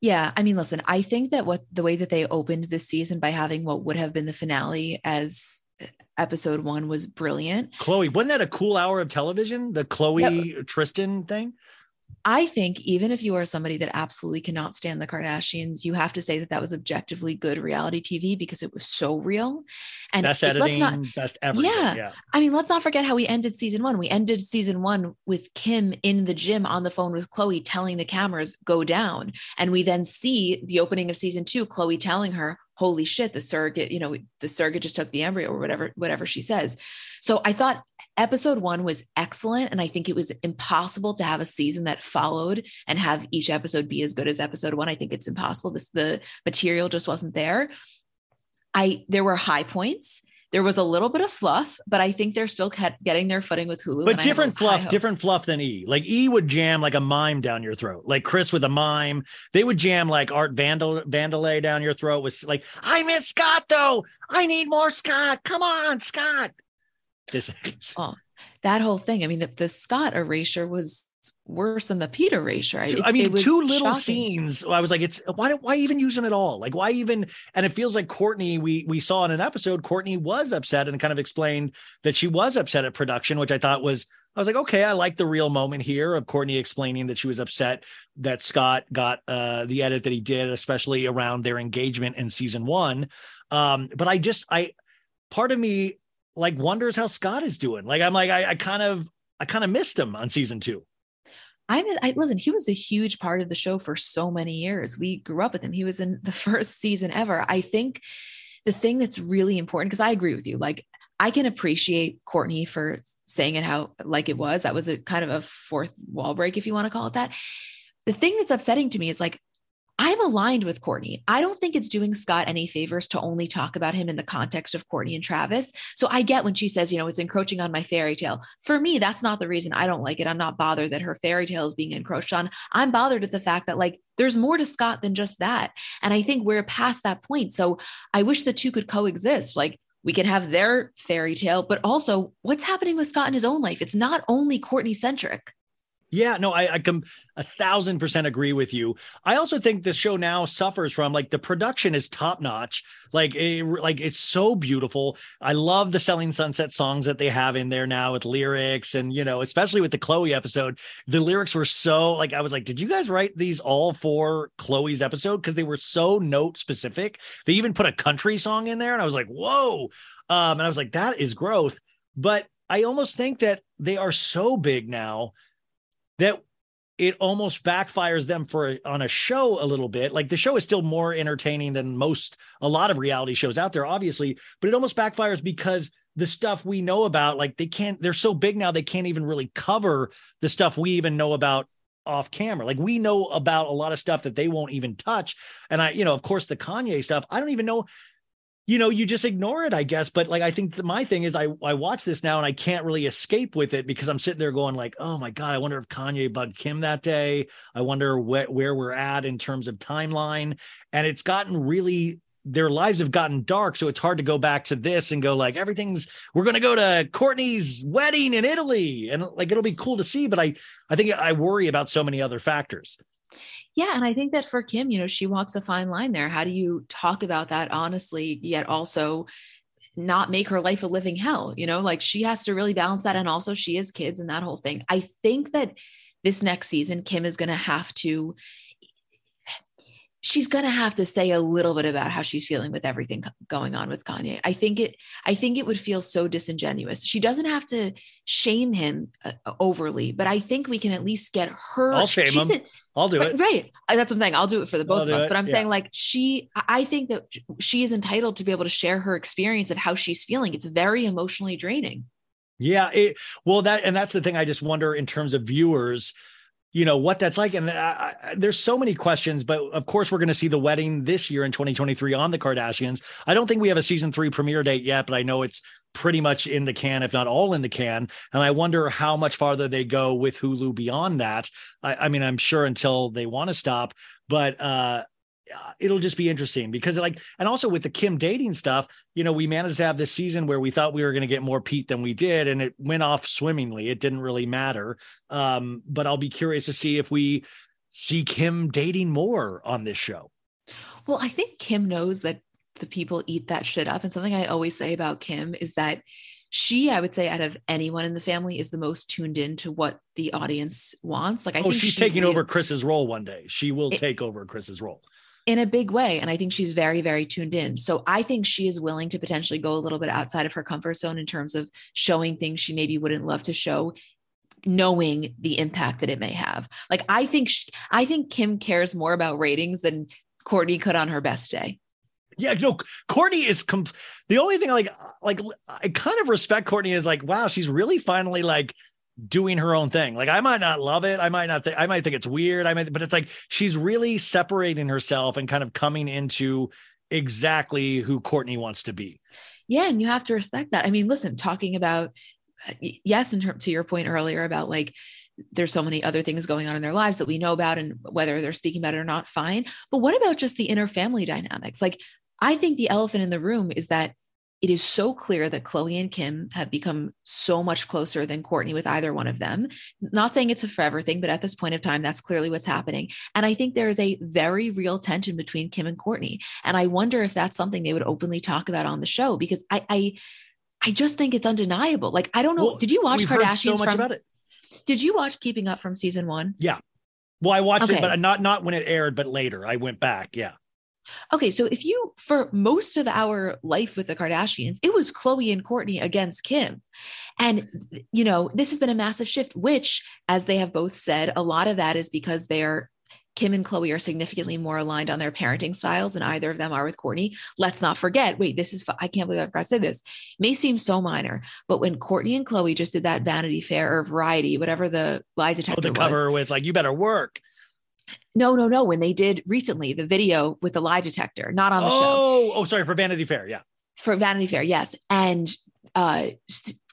Yeah, I mean, listen, I think that what the way that they opened this season by having what would have been the finale as episode one was brilliant. Khloe, wasn't that a cool hour of television? The Khloe Tristan thing? I think even if you are somebody that absolutely cannot stand the Kardashians, you have to say that that was objectively good reality TV because it was so real. And best it- let's not, best everything. Yeah. yeah. I mean, let's not forget how we ended season one. We ended season one with Kim in the gym on the phone with Khloe telling the cameras, go down. And we then see the opening of season two, Khloe telling her, holy shit, the surrogate, you know, the surrogate just took the embryo or whatever, whatever she says. So I thought episode one was excellent. And I think it was impossible to have a season that followed and have each episode be as good as episode one. I think it's impossible. This the material just wasn't there. I there were high points. There was a little bit of fluff, but I think they're still kept getting their footing with Hulu. But and I have different fluff, different fluff than E. Like E would jam like a mime down your throat. Like Kris with a mime. They would jam like Art Vandal Vandalay down your throat with like, I miss Scott though. I need more Scott. Come on, Scott. This Oh, that whole thing. I mean, the, the Scott erasure was worse than the Pete erasure. It's- I mean, it was two little shocking. scenes. I was like, it's why why even use them at all? Like, why even? And it feels like Kourtney. We we saw in an episode, Kourtney was upset and kind of explained that she was upset at production, which I thought was. I was like, okay, I like the real moment here of Kourtney explaining that she was upset that Scott got uh, the edit that he did, especially around their engagement in season one. Um, but I just, I, part of me like wonders how Scott is doing. Like, I'm like, I, I kind of, I kind of missed him on season two. I, I listen. He was a huge part of the show for so many years. We grew up with him. He was in the first season ever. I think the thing that's really important because I agree with you. Like I can appreciate Kourtney for saying it how like it was. That was a kind of a fourth wall break, if you want to call it that. The thing that's upsetting to me is like I'm aligned with Kourtney. I don't think it's doing Scott any favors to only talk about him in the context of Kourtney and Travis. So I get when she says, you know, it's encroaching on my fairy tale. For me, that's not the reason I don't like it. I'm not bothered that her fairy tale is being encroached on. I'm bothered at the fact that, like, there's more to Scott than just that. And I think we're past that point. So I wish the two could coexist. Like, we can have their fairy tale, but also what's happening with Scott in his own life. It's not only Kourtney centric. Yeah, no, I, I come a thousand percent agree with you. I also think this show now suffers from like the production is top notch. Like, it, like it's so beautiful. I love the Selling Sunset songs that they have in there now with lyrics, and you know, especially with the Khloe episode, the lyrics were so like I was like, did you guys write these all for Khloe's episode? Because they were so note specific. They even put a country song in there, and I was like, whoa. Um, and I was like, that is growth. But I almost think that they are so big now that it almost backfires them for on a show a little bit. Like the show is still more entertaining than most a lot of reality shows out there, obviously, but it almost backfires because the stuff we know about, like they can't, they're so big now they can't even really cover the stuff we even know about off camera. Like we know about a lot of stuff that they won't even touch. And I, you know, of course, the Kanye stuff, I don't even know you know, you just ignore it, I guess. But like, I think my thing is, I I watch this now and I can't really escape with it because I'm sitting there going like, oh my god, I wonder if Kanye bugged Kim that day. I wonder where where we're at in terms of timeline, and it's gotten really. Their lives have gotten dark, so it's hard to go back to this and go like everything's. We're going to go to Kourtney's wedding in Italy, and like it'll be cool to see. But I, I think I worry about so many other factors. Yeah. And I think that for Kim, you know, she walks a fine line there. How do you talk about that honestly, yet also not make her life a living hell? You know, like she has to really balance that. And also, she has kids and that whole thing. I think that this next season, Kim is going to have to. She's going to have to say a little bit about how she's feeling with everything going on with Kanye. I think it I think it would feel so disingenuous. She doesn't have to shame him uh, overly, but I think we can at least get her I'll shame him. I'll do Right, it. Right. Uh, That's what I'm saying. I'll do it for the both I'll of us. it, But I'm yeah. saying like she I- I think that she is entitled to be able to share her experience of how she's feeling. It's very emotionally draining. Yeah, it, well, that and that's the thing. I just wonder in terms of viewers, you know, what that's like. And I, I, there's so many questions, but of course, we're going to see the wedding this year in 2023 on the Kardashians. I don't think we have a season three premiere date yet, but I know it's pretty much in the can, if not all in the can. And I wonder how much farther they go with Hulu beyond that. I, I mean, I'm sure until they want to stop, but uh, it'll just be interesting because like and also with the kim dating stuff you know we managed to have this season where we thought we were going to get more pete than we did and it went off swimmingly it didn't really matter um but i'll be curious to see if we see kim dating more on this show Well, I think Kim knows that the people eat that shit up. And something I always say about Kim is that she, I would say, out of anyone in the family, is the most tuned in to what the audience wants. Like I oh think she's she taking really- over kris's role one day she will It- take over kris's role in a big way. And I think she's very, very tuned in. So I think she is willing to potentially go a little bit outside of her comfort zone in terms of showing things she maybe wouldn't love to show knowing the impact that it may have like i think sh- i think kim cares more about ratings than kourtney could on her best day Yeah, no, Kourtney is com- the only thing like uh, like I kind of respect Kourtney is like wow, she's really finally like doing her own thing. Like I might not love it, I might not think I might think it's weird, I might but it's like she's really separating herself and kind of coming into exactly who Kourtney wants to be. Yeah, and you have to respect that. I mean, listen, talking about yes, in terms to your point earlier about like there's so many other things going on in their lives that we know about, and whether they're speaking about it or not, fine. But what about just the inner family dynamics? Like, I think the elephant in the room is that it is so clear that Khloe and Kim have become so much closer than Kourtney with either one of them. Not saying it's a forever thing, but at this point of time, that's clearly what's happening. And I think there is a very real tension between Kim and Kourtney. And I wonder if that's something they would openly talk about on the show because I I, I just think it's undeniable. Like I don't know. Well, did you watch Kardashians so much from, about it. Did you watch Keeping Up from season one? Yeah. Well, I watched Okay. it, but not not when it aired, but later. I went back. Yeah. Okay, so if you for most of our life with the Kardashians, it was Khloe and Kourtney against Kim. And you know, this has been a massive shift which as they have both said, a lot of that is because they're Kim and Khloe are significantly more aligned on their parenting styles than either of them are with Kourtney. Let's not forget. Wait, this is I can't believe I forgot to say this. May seem so minor, but when Kourtney and Khloe just did that Vanity Fair or Variety, whatever the lie detector Oh, the was, cover with like, you better work. No, no, no. When they did recently the video with the lie detector, not on the show Oh, oh, sorry for Vanity Fair. Yeah. for Vanity Fair, yes. And uh,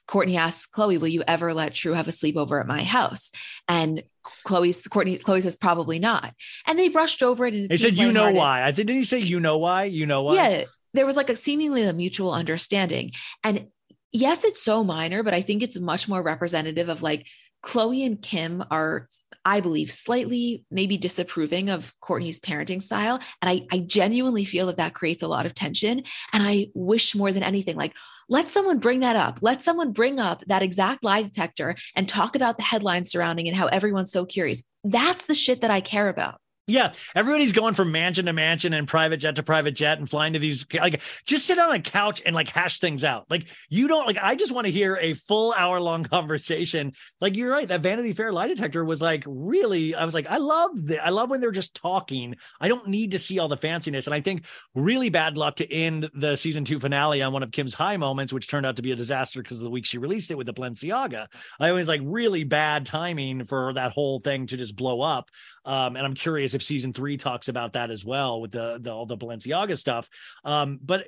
Kourtney asks Khloe, "Will you ever let True have a sleepover at my house?" And Khloe's Kourtney Khloe says, "Probably not." And they brushed over it, and it They said, you know why. I think, didn't he say, you know why? You know why? Yeah, there was like a seemingly a mutual understanding. And yes, it's so minor, but I think it's much more representative of like Khloe and Kim are, I believe, slightly maybe disapproving of Kourtney's parenting style. And I, I genuinely feel that that creates a lot of tension. And I wish more than anything, like, let someone bring that up. Let someone bring up that exact lie detector and talk about the headlines surrounding it, how everyone's so curious. That's the shit that I care about. Yeah, everybody's going from mansion to mansion and private jet to private jet and flying to these like just sit on a couch and like hash things out. Like you don't like I just want to hear a full hour long conversation. Like you're right, that Vanity Fair lie detector was like really I was like I love that. I love when they're just talking. I don't need to see all the fanciness and I think really bad luck to end the season 2 finale on one of Kim's high moments which turned out to be a disaster because of the week she released it with the Balenciaga. I was like really bad timing for that whole thing to just blow up. Um, and I'm curious if season three talks about that as well with the, the all the Balenciaga stuff. Um, but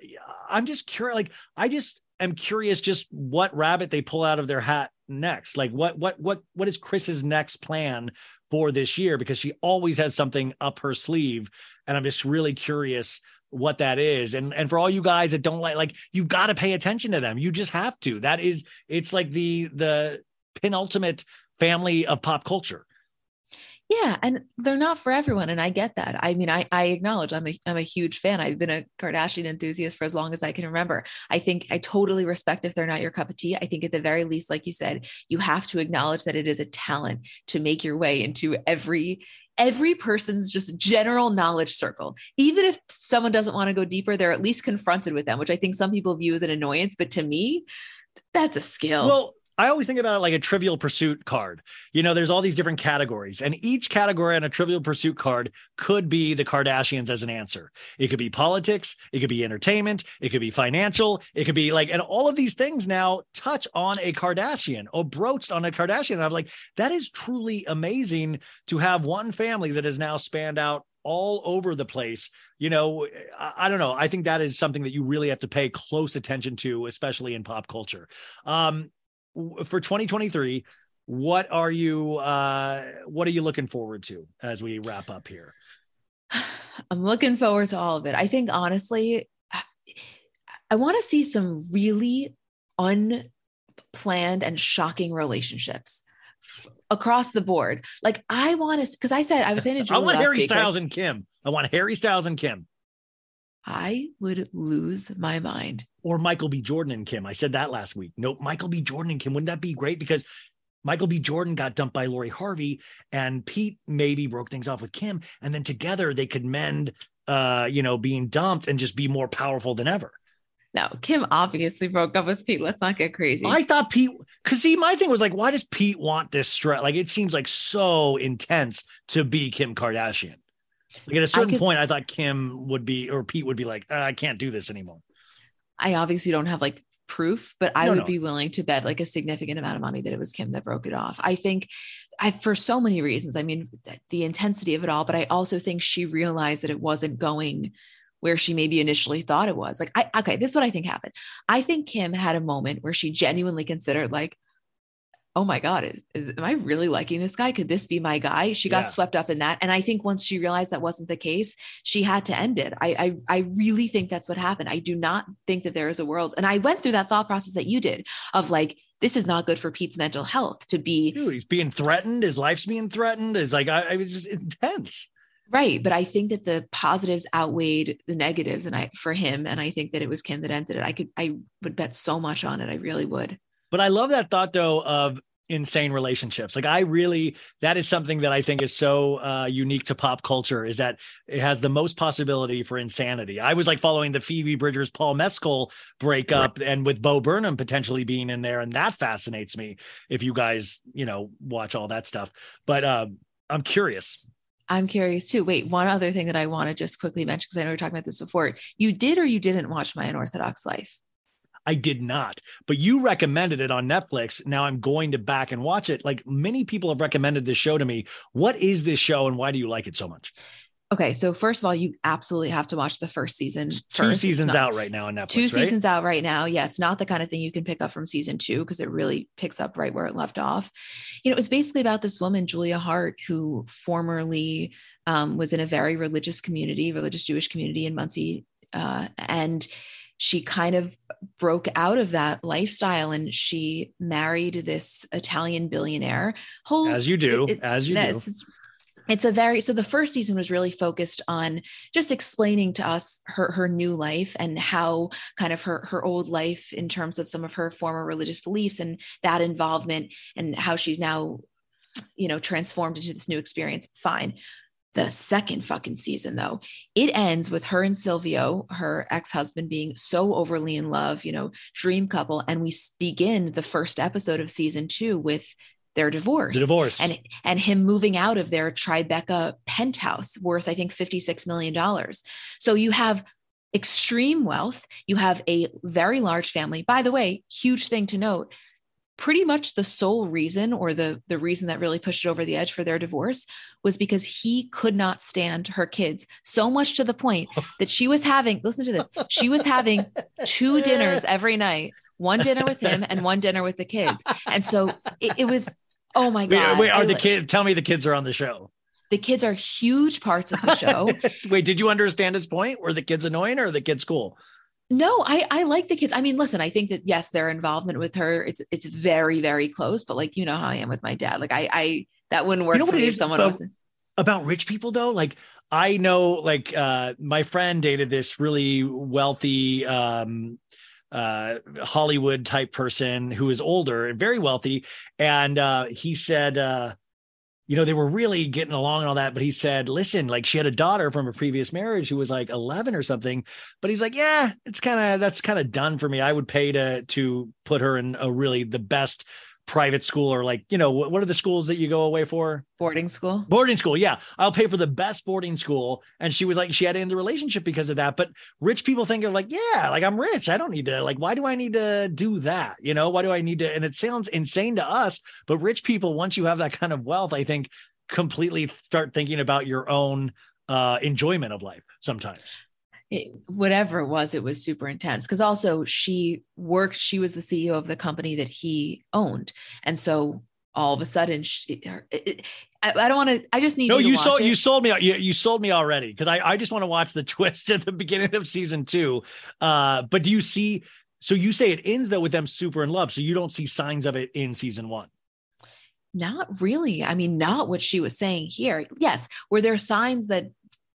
I'm just curious, like I just am curious just what rabbit they pull out of their hat next. Like what what what what is Kris's next plan for this year? Because she always has something up her sleeve, and I'm just really curious what that is and and for all you guys that don't like like you've got to pay attention to them you just have to that is it's like the the penultimate family of pop culture Yeah, and they're not for everyone, and I get that. I mean, I I acknowledge I'm a I'm a huge fan. I've been a Kardashian enthusiast for as long as I can remember. I think I totally respect if they're not your cup of tea. I think at the very least, like you said, you have to acknowledge that it is a talent to make your way into every every person's just general knowledge circle. Even if someone doesn't want to go deeper, they're at least confronted with them, which I think some people view as an annoyance, but to me, that's a skill. Well, I always think about it like a trivial pursuit card. You know, there's all these different categories, and each category on a trivial pursuit card could be the Kardashians as an answer. It could be politics, it could be entertainment, it could be financial, it could be like, and all of these things now touch on a Kardashian or broached on a Kardashian. And I'm like, that is truly amazing to have one family that has now spanned out all over the place. You know, I, I, don't know. I think that is something that you really have to pay close attention to, especially in pop culture. Um, for 2023 what are you uh what are you looking forward to as we wrap up here? I'm looking forward to all of it. I think honestly i want to see some really unplanned and shocking relationships across the board. Like i want to because i said i was saying to Julie i want harry week, styles like, and kim. I want harry styles and kim I would lose my mind. Or Michael B. Jordan and Kim. I said that last week. Nope, Michael B. Jordan and Kim. Wouldn't that be great? Because Michael B. Jordan got dumped by Lori Harvey, and Pete maybe broke things off with Kim, and then together they could mend, uh, you know, being dumped and just be more powerful than ever. No, Kim obviously broke up with Pete. Let's not get crazy. I thought Pete, because see, my thing was like, why does Pete want this stress? Like, it seems like so intense to be Kim Kardashian. Like at a certain I point, I thought Kim would be or Pete would be like, uh, I can't do this anymore. I obviously don't have like proof, but I No, would no. be willing to bet like a significant amount of money that it was Kim that broke it off. I think I for so many reasons. I mean, th- the intensity of it all, but I also think she realized that it wasn't going where she maybe initially thought it was. Like, I okay, this is what I think happened. I think Kim had a moment where she genuinely considered like, oh my God, is, is am I really liking this guy? Could this be my guy? She got Yeah. swept up in that. And I think once she realized that wasn't the case, she had to end it. I, I I really think that's what happened. I do not think that there is a world. And I went through that thought process that you did of like, this is not good for Pete's mental health to be Dude, he's being threatened. His life's being threatened. Is like, I, I was just intense. right. But I think that the positives outweighed the negatives. And I for him, and I think that it was Kim that ended it. I could I would bet so much on it. I really would. But I love that thought though of insane relationships. Like I really, that is something that I think is so uh, unique to pop culture is that it has the most possibility for insanity. I was like following the Phoebe Bridgers Paul Mescal breakup and with Bo Burnham potentially being in there. And that fascinates me if you guys, you know, watch all that stuff. But uh, I'm curious. I'm curious too. Wait, one other thing that I want to just quickly mention because I know we are talking about this before. You did or you didn't watch My Unorthodox Life? I did not, but you recommended it on Netflix. Now I'm going to back and watch it. Like many people have recommended this show to me. What is this show and why do you like it so much? Okay, so first of all, you absolutely have to watch the first season. First. Two seasons not, out right now on Netflix. Two right? seasons out right now. Yeah, it's not the kind of thing you can pick up from season two because it really picks up right where it left off. You know, it was basically about this woman, Julia Haart, who formerly um, was in a very religious community, religious Jewish community in Monsey, uh, and she kind of broke out of that lifestyle and she married this Italian billionaire. Whole, as you do, it, as you do. it's a very so the first season was really focused on just explaining to us her her new life and how kind of her her old life in terms of some of her former religious beliefs and that involvement and how she's now you know transformed into this new experience. Fine the second fucking season though it ends with her and silvio her ex-husband being so overly in love you know dream couple and we begin the first episode of season two with their divorce. The divorce. And and him moving out of their Tribeca penthouse worth, I think, $56 million. So you have extreme wealth, you have a very large family. By the way, huge thing to note. Pretty much the sole reason, or the, the reason that really pushed it over the edge for their divorce, was because he could not stand her kids so much to the point that she was having, listen to this, she was having two dinners every night one dinner with him and one dinner with the kids. And so it, it was Oh my god! Wait, wait are I, the kids? Tell me the kids are on the show. The kids are huge parts of the show. wait, did you understand his point? Were the kids annoying or the kids cool? No, I I like the kids. I mean, listen, I think that yes, their involvement with her it's it's very very close. But like you know how I am with my dad. Like I I that wouldn't work you know for me if someone about, wasn't about rich people though. Like I know, like uh my friend dated this really wealthy um uh, Hollywood type person who is older and very wealthy. And uh, he said, uh, you know, they were really getting along and all that. But he said, listen, like she had a daughter from a previous marriage who was like 11 or something. But he's like, yeah, it's kind of, that's kind of done for me. I would pay to, to put her in a really the best private school or like you know what, what are the schools that you go away for? Boarding school. Boarding school yeah. I'll pay for the best boarding school. And she was like she had in the relationship because of that. But rich people think are like yeah like i'm rich. I don't need to like why do i need to do that? You know why do i need to? And it sounds insane to us but rich people once you have that kind of wealth i think completely start thinking about your own uh enjoyment of life sometimes it, whatever it was, it was super intense. Because also she worked, she was the CEO of the company that he owned, and so all of a sudden, she, it, I, I, don't want to. I just need. No, you, you sold. It. You sold me. You, you sold me already because I, I just want to watch the twist at the beginning of season two. Uh, but do you see? So you say it ends though with them super in love. So you don't see signs of it in season one. Not really. I mean, not what she was saying here. Yes, were there signs that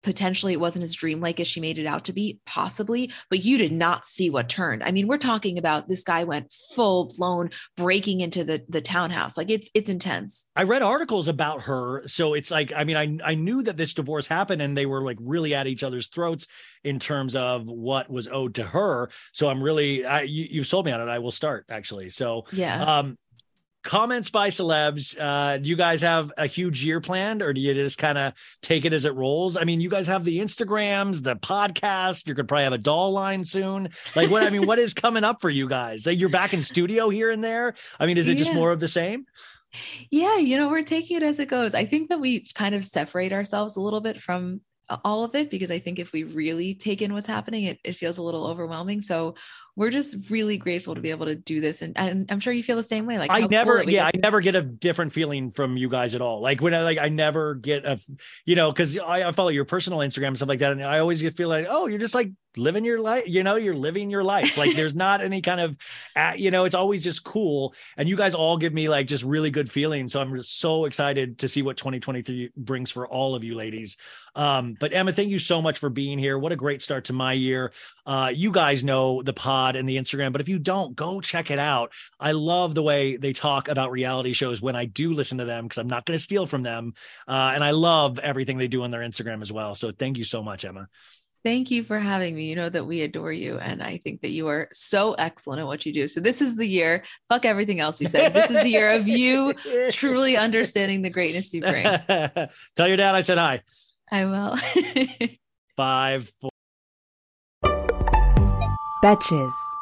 potentially it wasn't as dreamlike as she made it out to be possibly but you did not see what turned. I mean we're talking about this guy went full blown breaking into the the townhouse. Like it's it's intense. I read articles about her so it's like i mean i i knew that this divorce happened and they were like really at each other's throats in terms of what was owed to her. So i'm really i you, you sold me on it. I will start actually. So yeah. um comments by celebs. Uh do you guys have a huge year planned or do you just kind of take it as it rolls? I mean you guys have the instagrams the podcast. You could probably have a doll line soon. Like what i mean what is coming up for you guys? Like you're back in studio here and there? I mean is it yeah. just more of the same? Yeah you know we're taking it as it goes. I think that we kind of separate ourselves a little bit from all of it because i think if we really take in what's happening it, it feels a little overwhelming. So we're just really grateful to be able to do this and, and i'm sure you feel the same way like i never cool yeah i never get a different feeling from you guys at all. Like when i like i never get a you know because I, I, follow your personal instagram and stuff like that and i always feel like oh you're just like living your life you know you're living your life. Like there's not any kind of uh, you know it's always just cool and you guys all give me like just really good feelings so i'm so excited to see what 2023 brings for all of you ladies. Um but emma thank you so much for being here. What a great start to my year. Uh you guys know the pod pod and the Instagram. But if you don't, go check it out. I love the way they talk about reality shows when I do listen to them because I'm not going to steal from them. Uh, and I love everything they do on their Instagram as well. So thank you so much, Emma. Thank you for having me. You know that we adore you. And I think that you are so excellent at what you do. So, this is the year, fuck everything else we said. This is the year of you truly understanding the greatness you bring. Tell your dad I said hi. I will. Five, four. Betches.